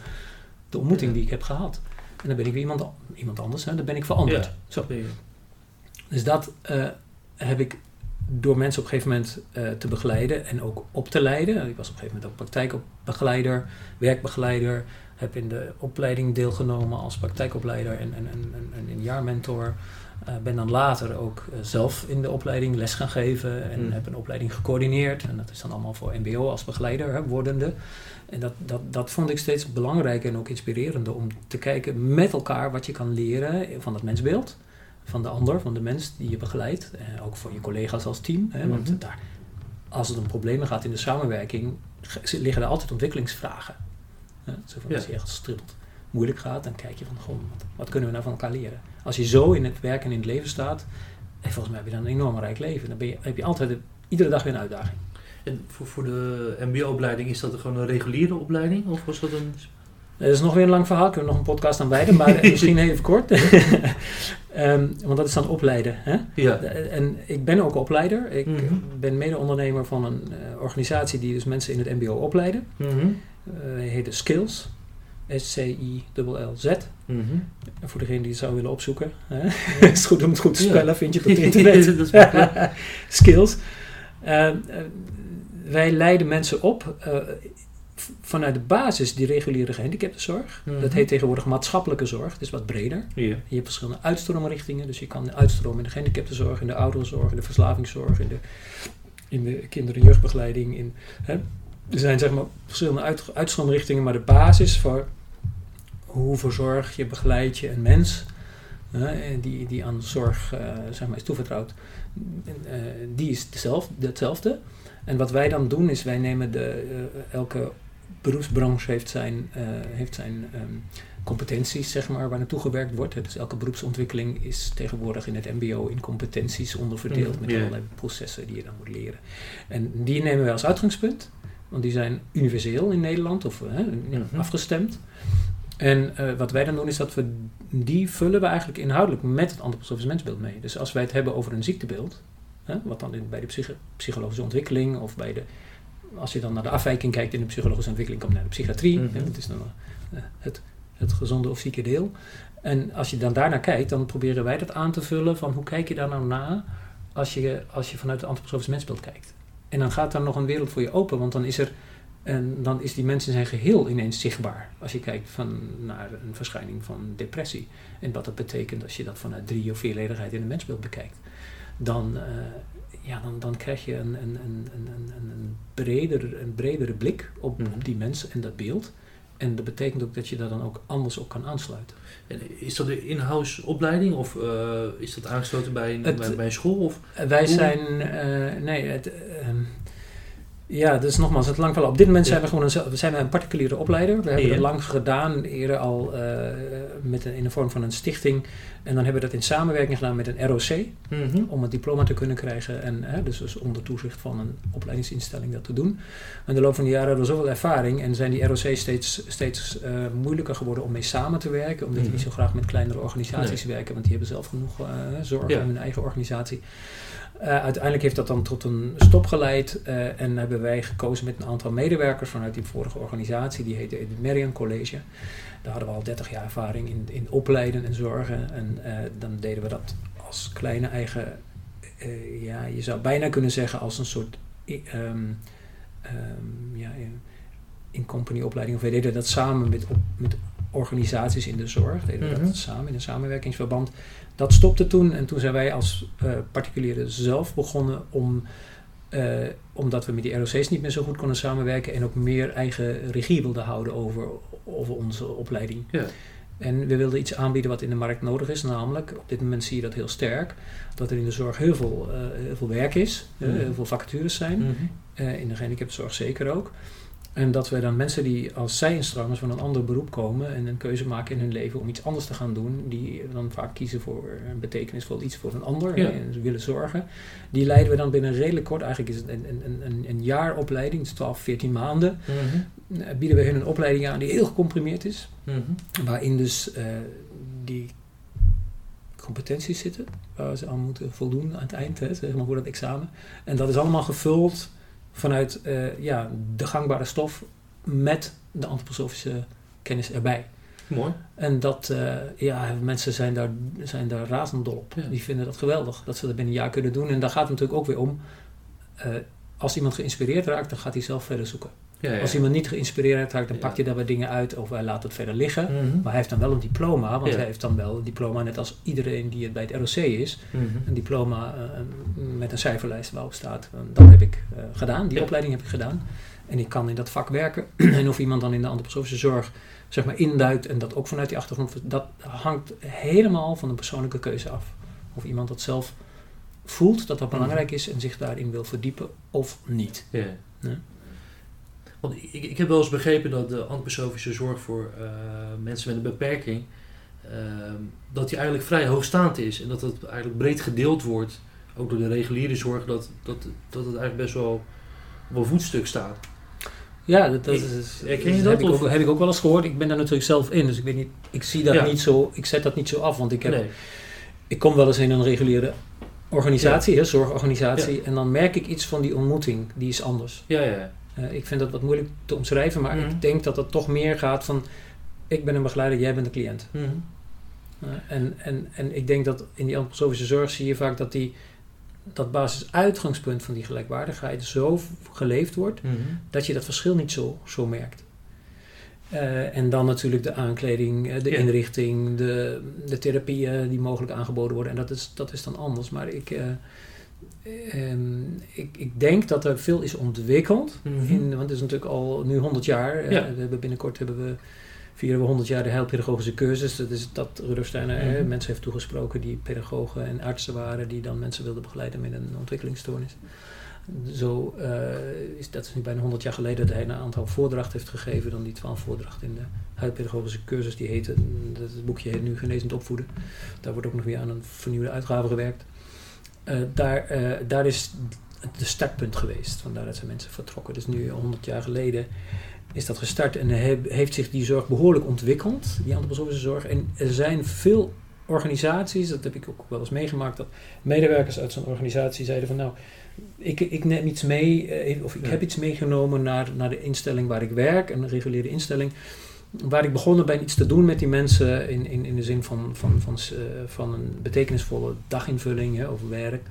de ontmoeting die ik heb gehad. En dan ben ik weer iemand, iemand anders, hè, dan ben ik veranderd.
Ja.
Zo. Dus dat eh, heb ik door mensen op een gegeven moment eh, te begeleiden en ook op te leiden. Ik was op een gegeven moment ook praktijkbegeleider, werkbegeleider. Heb in de opleiding deelgenomen als praktijkopleider en, en, en, en, en een jaarmentor. Eh, ben dan later ook eh, zelf in de opleiding les gaan geven en
Hmm.
heb een opleiding gecoördineerd. En dat is dan allemaal voor MBO als begeleider hè, wordende. En dat, dat, dat vond ik steeds belangrijker en ook inspirerender om te kijken met elkaar wat je kan leren van het mensbeeld van de ander, van de mens die je begeleidt. Eh, ook voor je collega's als team. Hè, want
Mhm.
daar, als het om problemen gaat in de samenwerking, ge- liggen er altijd ontwikkelingsvragen. Hè, zo van
Ja.
als je ergens stribbelt, moeilijk gaat, dan kijk je van, goh, wat, wat kunnen we nou van elkaar leren? Als je zo in het werk en in het leven staat, en volgens mij heb je dan een enorm rijk leven. Dan ben je, heb je altijd, de- iedere dag weer een uitdaging.
En voor, voor de MBO-opleiding, is dat gewoon een reguliere opleiding? Of was dat een.
Dat is nog weer een lang verhaal, kunnen we nog een podcast aan wijden, maar misschien even kort. Ehm, want dat is dan opleiden. Hè?
Ja.
En ik ben ook opleider. Ik
Mhm.
ben mede-ondernemer van een eh, organisatie die dus mensen in het MBO opleiden.
Mhm.
Eh heet de Skills. S-C-I-L-L-Z.
Mhm.
Voor degene die het zou willen opzoeken. Hè? het is goed om het goed te
Ja.
spellen, vind je het op internet. Skills. Eh, eh, wij leiden mensen op eh, vanuit de basis die reguliere gehandicaptenzorg.
Mhm.
Dat heet tegenwoordig maatschappelijke zorg. Het is wat breder. Je hebt verschillende uitstroomrichtingen. Dus je kan uitstromen in de gehandicaptenzorg, in de ouderenzorg, in de verslavingszorg, in de, in de kinder- en jeugdbegeleiding. In, hè. Er zijn zeg maar verschillende uit, uitstroomrichtingen, maar de basis voor hoe verzorg je, begeleid je een mens hè, die, die aan zorg eh, zeg maar, is toevertrouwd, eh, die is dezelfde, hetzelfde. En wat wij dan doen is wij nemen de, eh, elke beroepsbranche heeft zijn, eh, heeft zijn ehm, competenties, zeg maar, waar naartoe gewerkt wordt. Dus elke beroepsontwikkeling is tegenwoordig in het MBO in competenties onderverdeeld met allerlei processen die je dan moet leren. En die nemen wij als uitgangspunt, want die zijn universeel in Nederland of
Mhm.
afgestemd. En eh, wat wij dan doen is dat we die vullen we eigenlijk inhoudelijk met het antroposofisch mensbeeld mee. Dus als wij het hebben over een ziektebeeld, hè, wat dan in, bij de psyche- psychologische ontwikkeling of bij de, als je dan naar de afwijking kijkt in de psychologische ontwikkeling, kom je naar de psychiatrie.
Mhm.
dat is dan eh, het, het gezonde of zieke deel. En als je dan daarnaar kijkt, dan proberen wij dat aan te vullen van hoe kijk je daar nou na als je, als je vanuit het antroposofisch mensbeeld kijkt. En dan gaat daar nog een wereld voor je open, want dan is er en dan is die mens in zijn geheel ineens zichtbaar. Als je kijkt van, naar een verschijning van depressie. En wat dat betekent als je dat vanuit drie of vierledigheid in een mensbeeld bekijkt. Dan, eh, ja, dan, dan krijg je een, een, een, een, een, bredere, een bredere blik op,
Mhm.
op die mens en dat beeld. En dat betekent ook dat je daar dan ook anders op kan aansluiten.
En is dat een in-house opleiding of eh, is dat aangesloten bij een,
Het-
bij, bij een school? Of?
Wij
Hoe-
zijn, eh, nee, het, ja, dus nogmaals, het lang. Op dit moment zijn we gewoon een, we zijn een particuliere opleider. We hebben
Ja.
het lang gedaan, eerder al eh, met een, in de vorm van een stichting. En dan hebben we dat in samenwerking gedaan met een ROC,
Mhm.
om het diploma te kunnen krijgen. En hè, dus, dus onder toezicht van een opleidingsinstelling dat te doen. En in de loop van de jaren hebben we zoveel ervaring en zijn die ROC's steeds, steeds eh, moeilijker geworden om mee samen te werken. Omdat die
Mhm.
niet zo graag met kleinere organisaties werken, want die hebben zelf genoeg eh, zorg
Ja.
in hun eigen organisatie. Eh, uiteindelijk heeft dat dan tot een stop geleid eh, en hebben wij gekozen met een aantal medewerkers vanuit die vorige organisatie, die heette het Marian College. Daar hadden we al 30 jaar ervaring in, in opleiden en zorgen. En eh, dan deden we dat als kleine eigen, ja, je zou bijna kunnen zeggen als een soort ehm, ja, in- in-company opleiding. Of we deden dat samen met, op, met organisaties in de zorg. Deden we
Mhm.
dat samen in een samenwerkingsverband. Dat stopte toen en toen zijn wij als eh particulieren zelf begonnen om, eh, omdat we met die ROC's niet meer zo goed konden samenwerken en ook meer eigen regie wilden houden over, over onze opleiding.
Ja.
En we wilden iets aanbieden wat in de markt nodig is, namelijk, op dit moment zie je dat heel sterk, dat er in de zorg heel veel, eh, heel veel werk is, heel veel vacatures zijn,
Mhm.
eh, in de gehandicaptenzorg zeker ook. En dat we dan mensen die als zij-instromers van een ander beroep komen en een keuze maken in hun leven om iets anders te gaan doen, die dan vaak kiezen voor een betekenisvol iets voor een ander
Ja.
en ze willen zorgen, die leiden we dan binnen redelijk kort, eigenlijk is het een, een, een, een jaar opleiding, dus 12, 14 maanden,
Mhm.
eh, bieden we hun een opleiding aan die heel gecomprimeerd is,
Mhm.
waarin dus eh, die competenties zitten, waar ze aan moeten voldoen aan het eind, hè, zeg maar voor dat examen. En dat is allemaal gevuld vanuit eh, ja, de gangbare stof met de antroposofische kennis erbij.
Mooi.
En dat, eh, ja, mensen zijn daar, zijn daar razenddol op.
Ja.
Die vinden dat geweldig, dat ze dat binnen een jaar kunnen doen. En daar gaat het natuurlijk ook weer om. eh, als iemand geïnspireerd raakt, dan gaat hij zelf verder zoeken.
Ja.
Als iemand niet geïnspireerd raakt, dan pakt hij daar wat dingen uit of hij laat het verder liggen.
Mhm.
Maar hij heeft dan wel een diploma, want hij heeft dan wel een diploma, net als iedereen die het bij het ROC is,
Mhm.
een diploma eh, met een cijferlijst waarop staat, eh, dat heb ik eh, gedaan, die opleiding heb ik gedaan. En ik kan in dat vak werken. en of iemand dan in de antroposofische zorg zeg maar induikt en dat ook vanuit die achtergrond, dat hangt helemaal van de persoonlijke keuze af. Of iemand dat zelf voelt dat dat
Mhm.
belangrijk is en zich daarin wil verdiepen of niet.
Ja.
Ja.
Want ik, ik heb wel eens begrepen dat de antroposofische zorg voor eh, mensen met een beperking, ehm, dat die eigenlijk vrij hoogstaand is. En dat het eigenlijk breed gedeeld wordt, ook door de reguliere zorg, dat, dat, dat het eigenlijk best wel op een voetstuk staat.
Ja, dat, dat is,
je
dat
dat,
heb, ik ook, heb ik ook wel eens gehoord. Ik ben daar natuurlijk zelf in, dus ik weet niet, ik zie dat
Ja.
niet zo, ik zet dat niet zo af, want ik heb
Nee.
Ik kom wel eens in een reguliere organisatie, hè, zorgorganisatie, en dan merk ik iets van die ontmoeting, die is anders.
Ja, ja.
Eh, ik vind dat wat moeilijk te omschrijven, maar
Mhm.
ik denk dat het toch meer gaat van, ik ben een begeleider, jij bent de cliënt.
Mhm.
Eh, en, en, en ik denk dat in die antroposofische zorg zie je vaak dat die, dat basisuitgangspunt van die gelijkwaardigheid zo geleefd wordt,
Mhm.
dat je dat verschil niet zo, zo merkt. Eh, en dan natuurlijk de aankleding, de
Ja.
inrichting, de, de therapieën die mogelijk aangeboden worden. En dat is, dat is dan anders. Maar ik, eh, ehm, ik, ik denk dat er veel is ontwikkeld.
Mhm.
In, want het is natuurlijk al nu 100 jaar. Eh, we hebben binnenkort hebben we, vieren we 100 jaar de heilpedagogische cursus. Dat is dat Rudolf Steiner eh,
Mhm.
mensen heeft toegesproken die pedagogen en artsen waren. Die dan mensen wilden begeleiden met een ontwikkelingsstoornis. Zo uh, is dat is nu bijna 100 jaar geleden dat hij een aantal voordrachten heeft gegeven. Dan die 12 voordrachten in de huidpedagogische cursus. Die heette, dat het boekje heet nu Genezend Opvoeden. Daar wordt ook nog weer aan een vernieuwde uitgave gewerkt. Uh, daar, uh, daar is de startpunt geweest. Vandaar dat zijn mensen vertrokken. Dus nu 100 jaar geleden is dat gestart en heeft zich die zorg behoorlijk ontwikkeld, die antroposofische zorg. En er zijn veel organisaties, dat heb ik ook wel eens meegemaakt, dat medewerkers uit zo'n organisatie zeiden van nou, ik, ik neem iets mee, eh, of ik heb iets meegenomen naar, naar de instelling waar ik werk, een reguliere instelling, waar ik begonnen ben iets te doen met die mensen in, in, in de zin van, van, van, uh, van een betekenisvolle daginvulling hè, of werk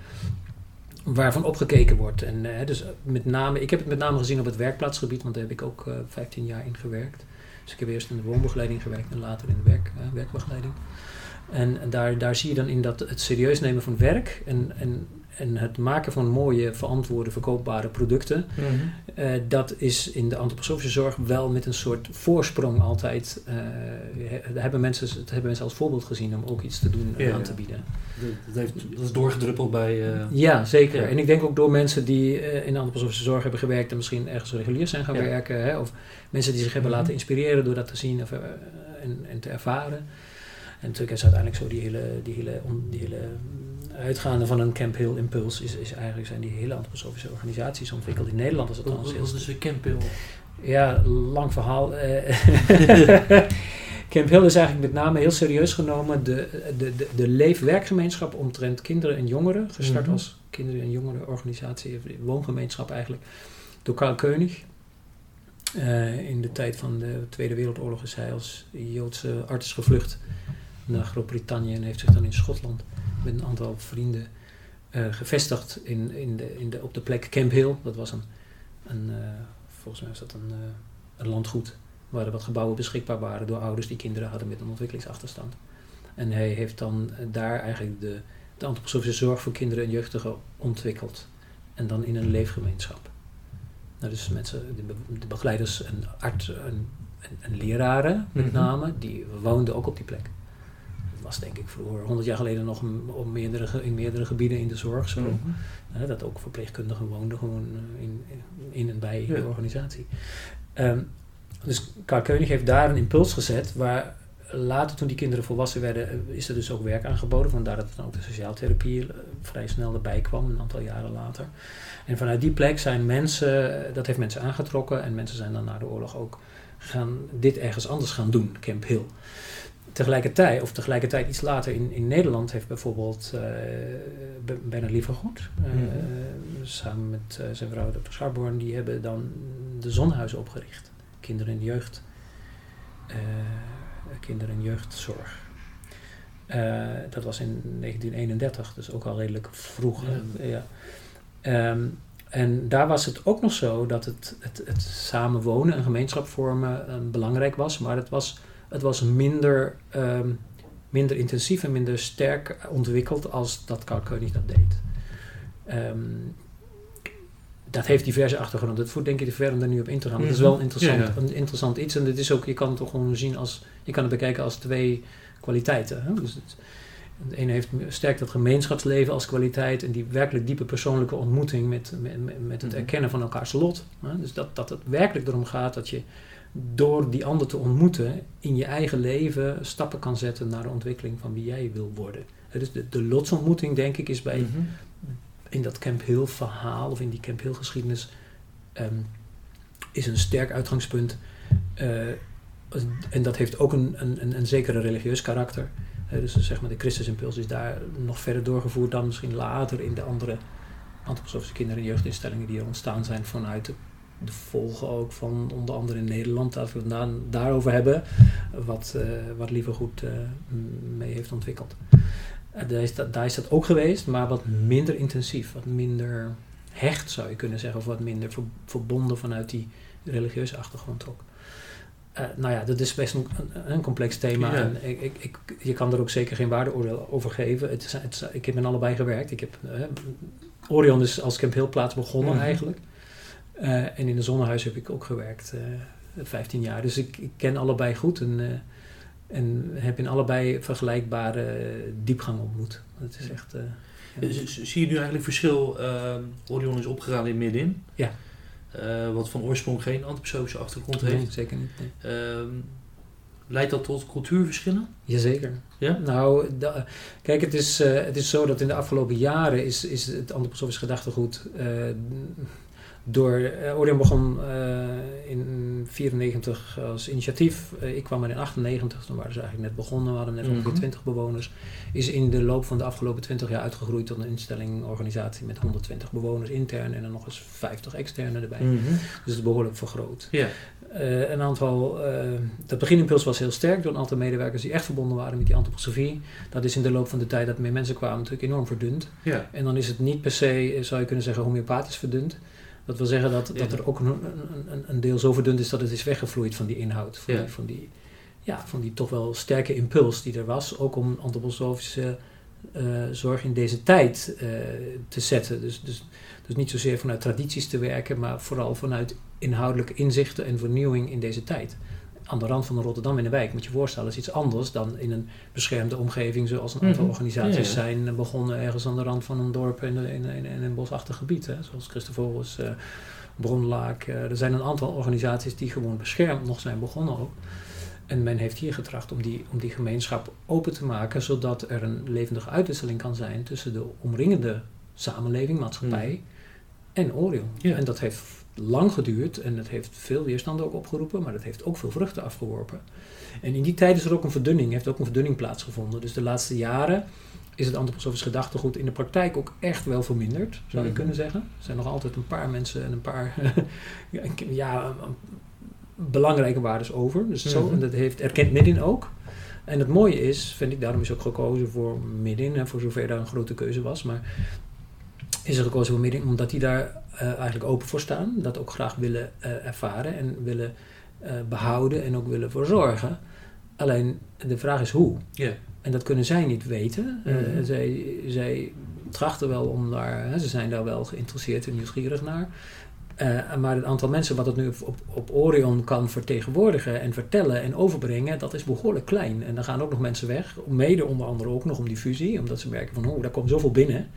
waarvan opgekeken wordt. En uh, dus met name, ik heb het met name gezien op het werkplaatsgebied, want daar heb ik ook uh, 15 jaar in gewerkt. Dus ik heb eerst in de woonbegeleiding gewerkt en later in de werk, werkbegeleiding. En, en daar, daar zie je dan in dat het serieus nemen van werk en, en en het maken van mooie, verantwoorde, verkoopbare producten, mhm. uh, dat is in de antroposofische zorg wel met een soort voorsprong altijd. Uh, hebben mensen, het hebben mensen als voorbeeld gezien om ook iets te doen en aan te bieden.
Dat, heeft, dat is doorgedruppeld bij.
Uh, ja, zeker. Ja. En ik denk ook door mensen die in de antroposofische zorg hebben gewerkt en misschien ergens regulier zijn gaan werken, hè, of mensen die zich hebben mm -hmm. laten inspireren door dat te zien of, en, en te ervaren. En natuurlijk is uiteindelijk zo die hele, die hele, die hele uitgaande van een Camp Hill impuls is, is eigenlijk zijn die hele antroposofische organisaties ontwikkeld. In Nederland is het
dan heel... Wat is een Camp Hill?
Ja, lang verhaal. Eh, Camp Hill is eigenlijk met name heel serieus genomen de, de, de, de leefwerkgemeenschap omtrent kinderen en jongeren. Gestart mm -hmm. als kinderen- en jongerenorganisatie, woongemeenschap eigenlijk, door Karl Keunig. Uh, in de tijd van de Tweede Wereldoorlog is hij als Joodse arts gevlucht naar Groot-Brittannië en heeft zich dan in Schotland met een aantal vrienden uh, gevestigd in, in de, in de, op de plek Camp Hill. Dat was een, een uh, volgens mij was dat een, uh, een landgoed waar er wat gebouwen beschikbaar waren door ouders die kinderen hadden met een ontwikkelingsachterstand. En hij heeft dan daar eigenlijk de, de antroposofische zorg voor kinderen en jeugdigen ontwikkeld. En dan in een leefgemeenschap. Nou, dus mensen, de, de begeleiders en arts en, en, en leraren met -hmm. name, die woonden ook op die plek was denk ik vroeger, 100 jaar geleden nog op meerdere, in meerdere gebieden in de zorg zo. Mm -hmm. dat ook verpleegkundigen woonden gewoon eh, in, in en bij ja. de organisatie. Um, dus Karl Keunig heeft daar een impuls gezet waar later toen die kinderen volwassen werden, eh, is er dus ook werk aangeboden. Vandaar dat dan ook de sociaaltherapie uh, vrij snel erbij kwam, een aantal jaren later. En vanuit die plek zijn mensen, dat heeft mensen aangetrokken en mensen zijn dan na de oorlog ook gaan dit ergens anders gaan doen, Camp Hill tegelijkertijd, of tegelijkertijd iets later in, in Nederland, heeft bijvoorbeeld uh, Bernard Lievergoed, uh, mm -hmm. samen met uh, zijn vrouw Dr. Scharborn, die hebben dan de zonhuizen opgericht. Kinderen- en jeugd, kinderen- en jeugdzorg. dat was in 1931, dus ook al redelijk vroeg. Ja. ja. Um, en daar was het ook nog zo dat het, het, het samenwonen en gemeenschap vormen belangrijk was, maar het was het was minder, um, minder intensief en minder sterk ontwikkeld als dat Carl Koenig dat deed. Um, dat heeft diverse achtergronden. Dat voert denk ik te ver om daar nu op in te gaan. Mm -hmm. Het is wel interessant, ja, ja. een interessant iets. En dit is ook, je kan het toch gewoon zien als, je kan het bekijken als twee kwaliteiten. Hè? Dus het, de ene heeft sterk dat gemeenschapsleven als kwaliteit en die werkelijk diepe persoonlijke ontmoeting met, met, met het erkennen van elkaars lot. Hè? Dus dat, dat het werkelijk erom gaat dat je door die ander te ontmoeten in je eigen leven stappen kan zetten naar de ontwikkeling van wie jij wil worden. Dus de, de lotsontmoeting, denk ik, is bij mm -hmm. in dat Camp Hill verhaal of in die Camp Hill geschiedenis um, is een sterk uitgangspunt. Uh, en dat heeft ook een, een, een zekere religieus karakter. Uh, dus zeg maar de Christusimpuls is daar nog verder doorgevoerd dan misschien later in de andere antroposofische kinder- en jeugdinstellingen die er ontstaan zijn vanuit de de volgen ook van onder andere in Nederland, dat we het daar, daarover hebben, wat, uh, wat Lievergoed uh, mee heeft ontwikkeld. Uh, daar, is dat, daar is dat ook geweest, maar wat minder intensief, wat minder hecht zou je kunnen zeggen, of wat minder ver, verbonden vanuit die religieuze achtergrond ook. nou ja, dat is best een, een complex thema ja. en ik, ik, ik, je kan er ook zeker geen waardeoordeel over geven. Het is, het ik heb in allebei gewerkt. Ik heb, Orion is als Camp Hill plaats begonnen mm -hmm. eigenlijk. Uh, en in de zonnehuis heb ik ook gewerkt, uh, eh, 15 jaar. Dus ik, ik ken allebei goed en, uh, en heb in allebei vergelijkbare diepgang ontmoet. Het is echt... Ja.
Zie je nu eigenlijk verschil? Orion is opgegaan in midden.
Ja.
Eh, wat van oorsprong geen antroposofische achtergrond heeft.
Nee, zeker niet. nee.
Ehm, leidt dat tot cultuurverschillen?
Jazeker.
Ja?
Nou, kijk, het is, eh, het is zo dat in de afgelopen jaren is, is het antroposofisch gedachtegoed eh, door... eh, Orion begon eh, in 94 als initiatief. Eh, ik kwam er in 98, toen waren ze eigenlijk net begonnen. We hadden net ongeveer
Mhm.
20 bewoners. Is in de loop van de afgelopen 20 jaar uitgegroeid tot een instelling, organisatie met 120 bewoners intern en dan nog eens 50 externe erbij.
Mhm.
Dus het is behoorlijk vergroot.
Ja.
Een aantal, dat beginimpuls was heel sterk door een aantal medewerkers die echt verbonden waren met die antroposofie. Dat is in de loop van de tijd dat meer mensen kwamen natuurlijk enorm verdund.
ja.
En dan is het niet per se, zou je kunnen zeggen, homeopathisch verdund. Dat wil zeggen dat, dat er ook een, een, een- deel zo verdund is dat het is weggevloeid van die inhoud. Van, die, van, die, ja, van die toch wel sterke impuls die er was. Ook om antroposofische eh, zorg in deze tijd eh, te zetten. Dus, dus, dus niet zozeer vanuit tradities te werken, maar vooral vanuit inhoudelijke inzichten en vernieuwing in deze tijd. Aan de rand van Rotterdam in de wijk, moet je voorstellen, is iets anders dan in een beschermde omgeving, zoals een aantal
Mhm.
organisaties
Ja, ja.
zijn begonnen ergens aan de rand van een dorp in, in, in, in een bosachtig gebied. Hè, zoals Christophorus, eh Bronlaak. eh, er zijn een aantal organisaties die gewoon beschermd nog zijn begonnen ook. En men heeft hier getracht om die, om die gemeenschap open te maken, zodat er een levendige uitwisseling kan zijn tussen de omringende samenleving, maatschappij en Orion.
Ja.
En dat heeft lang geduurd en het heeft veel weerstand ook opgeroepen, maar dat heeft ook veel vruchten afgeworpen. En in die tijd is er ook een verdunning, heeft ook een verdunning plaatsgevonden. Dus de laatste jaren is het antroposofisch gedachtegoed in de praktijk ook echt wel verminderd, zou je
Mhm.
kunnen zeggen. Er zijn nog altijd een paar mensen en een paar ja, belangrijke waardes over. Dus zo,
Mhm.
en dat heeft erkent Midin ook. En het mooie is, vind ik, daarom is ook gekozen voor Midin, en voor zover daar een grote keuze was, maar is er gekozen voor Midin omdat die daar eh, eigenlijk open voor staan, dat ook graag willen eh, ervaren en willen eh, behouden en ook willen voor zorgen. Alleen de vraag is hoe.
Ja.
En dat kunnen zij niet weten.
Mhm.
zij, zij trachten wel om daar, hè, ze zijn daar wel geïnteresseerd en nieuwsgierig naar. Maar het aantal mensen wat het nu op, op Orion kan vertegenwoordigen en vertellen en overbrengen, dat is behoorlijk klein. En dan gaan ook nog mensen weg, mede onder andere ook nog om die fusie, omdat ze merken van, oh, daar komt zoveel binnen.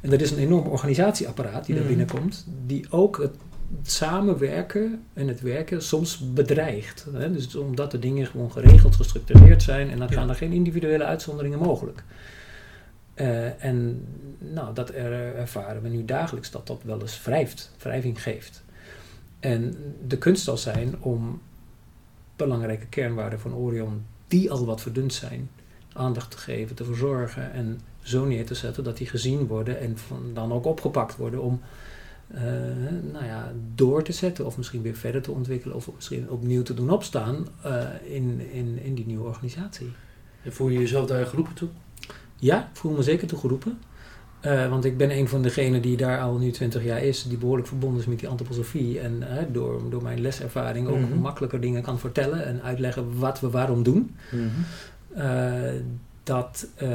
En er is een enorm organisatieapparaat die daar
Mhm.
binnenkomt, die ook het samenwerken en het werken soms bedreigt. Hè? Dus omdat de dingen gewoon geregeld, gestructureerd zijn en dan
Ja.
gaan er geen individuele uitzonderingen mogelijk. Eh, en nou, dat er, ervaren we nu dagelijks dat dat wel eens wrijft, wrijving geeft. En de kunst zal zijn om belangrijke kernwaarden van Orion, die al wat verdund zijn, aandacht te geven, te verzorgen en zo neer te zetten dat die gezien worden en van, dan ook opgepakt worden om eh, nou ja, door te zetten of misschien weer verder te ontwikkelen of misschien opnieuw te doen opstaan eh, in, in, in die nieuwe organisatie.
En voel je jezelf daar geroepen toe?
Ja, ik voel me zeker toegeroepen. Eh, want ik ben een van degenen die daar al nu 20 jaar is, die behoorlijk verbonden is met die antroposofie. En door, door mijn leservaring ook
Mhm.
makkelijker dingen kan vertellen en uitleggen wat we waarom doen. Eh, dat, eh,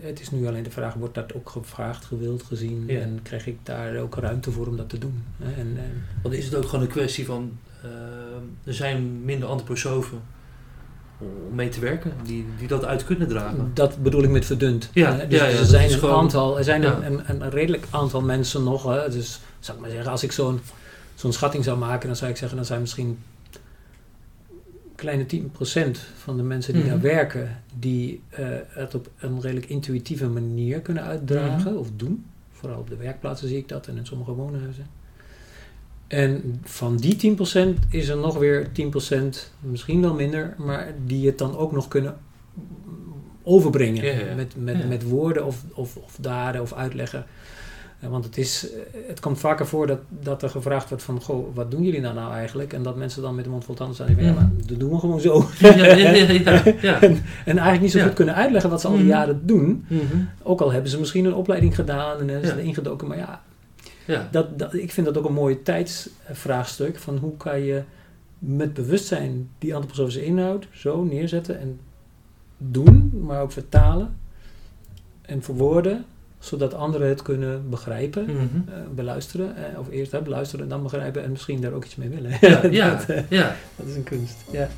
het is nu alleen de vraag, wordt dat ook gevraagd, gewild, gezien
Ja.
en krijg ik daar ook ruimte voor om dat te doen? hè? En, en,
Want is het ook gewoon een kwestie van, eh, er zijn minder antroposofen om mee te werken, die, die dat uit kunnen dragen.
dat bedoel ik met verdund.
Ja,
Eh, dus
ja, ja,
er zijn een
gewoon-
aantal, er zijn
ja.
een, een, een redelijk aantal mensen nog. Hè, dus zou ik maar zeggen, als ik zo'n zo'n schatting zou maken, dan zou ik zeggen, dan zijn misschien kleine 10% van de mensen die
Mhm.
daar werken, die eh, het op een redelijk intuïtieve manier kunnen uitdragen
Mhm.
of doen. Vooral op de werkplaatsen zie ik dat en in sommige woonhuizen. En van die 10% is er nog weer 10%, misschien wel minder, maar die het dan ook nog kunnen overbrengen.
Ja, ja.
Met, met,
Ja.
met woorden of, of, of daden of uitleggen. Eh, Want het, is, eh, het komt vaker voor dat, dat er gevraagd wordt van, goh, wat doen jullie nou nou eigenlijk? En dat mensen dan met de mond vol tanden staan ja, maar dat doen we gewoon zo.
Ja, ja, ja, ja, ja, ja.
en, en eigenlijk niet zo goed kunnen uitleggen wat ze al die
Mhm.
jaren doen.
Mhm.
Ook al hebben ze misschien een opleiding gedaan en hebben ze
Ja.
erin gedoken. Maar ja,
ja.
dat, dat, ik vind dat ook een mooi tijdsvraagstuk. Van hoe kan je met bewustzijn die antroposofische inhoud zo neerzetten en doen, maar ook vertalen en verwoorden, zodat anderen het kunnen begrijpen,
Mhm.
eh, beluisteren, eh, of eerst hè, beluisteren en dan begrijpen en misschien daar ook iets mee willen.
Ja, ja,
dat, eh,
ja.
dat is een kunst. Ja.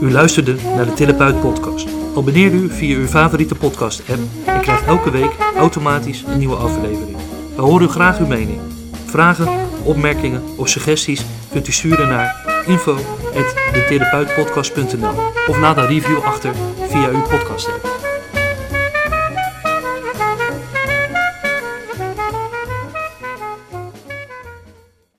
U luisterde naar de Therapeut Podcast. Abonneer u via uw favoriete podcast-app en krijgt elke week automatisch een nieuwe aflevering. We horen u graag uw mening. Vragen, opmerkingen of suggesties kunt u sturen naar info.detherapeutpodcast.nl of laat een review achter via uw podcast-app.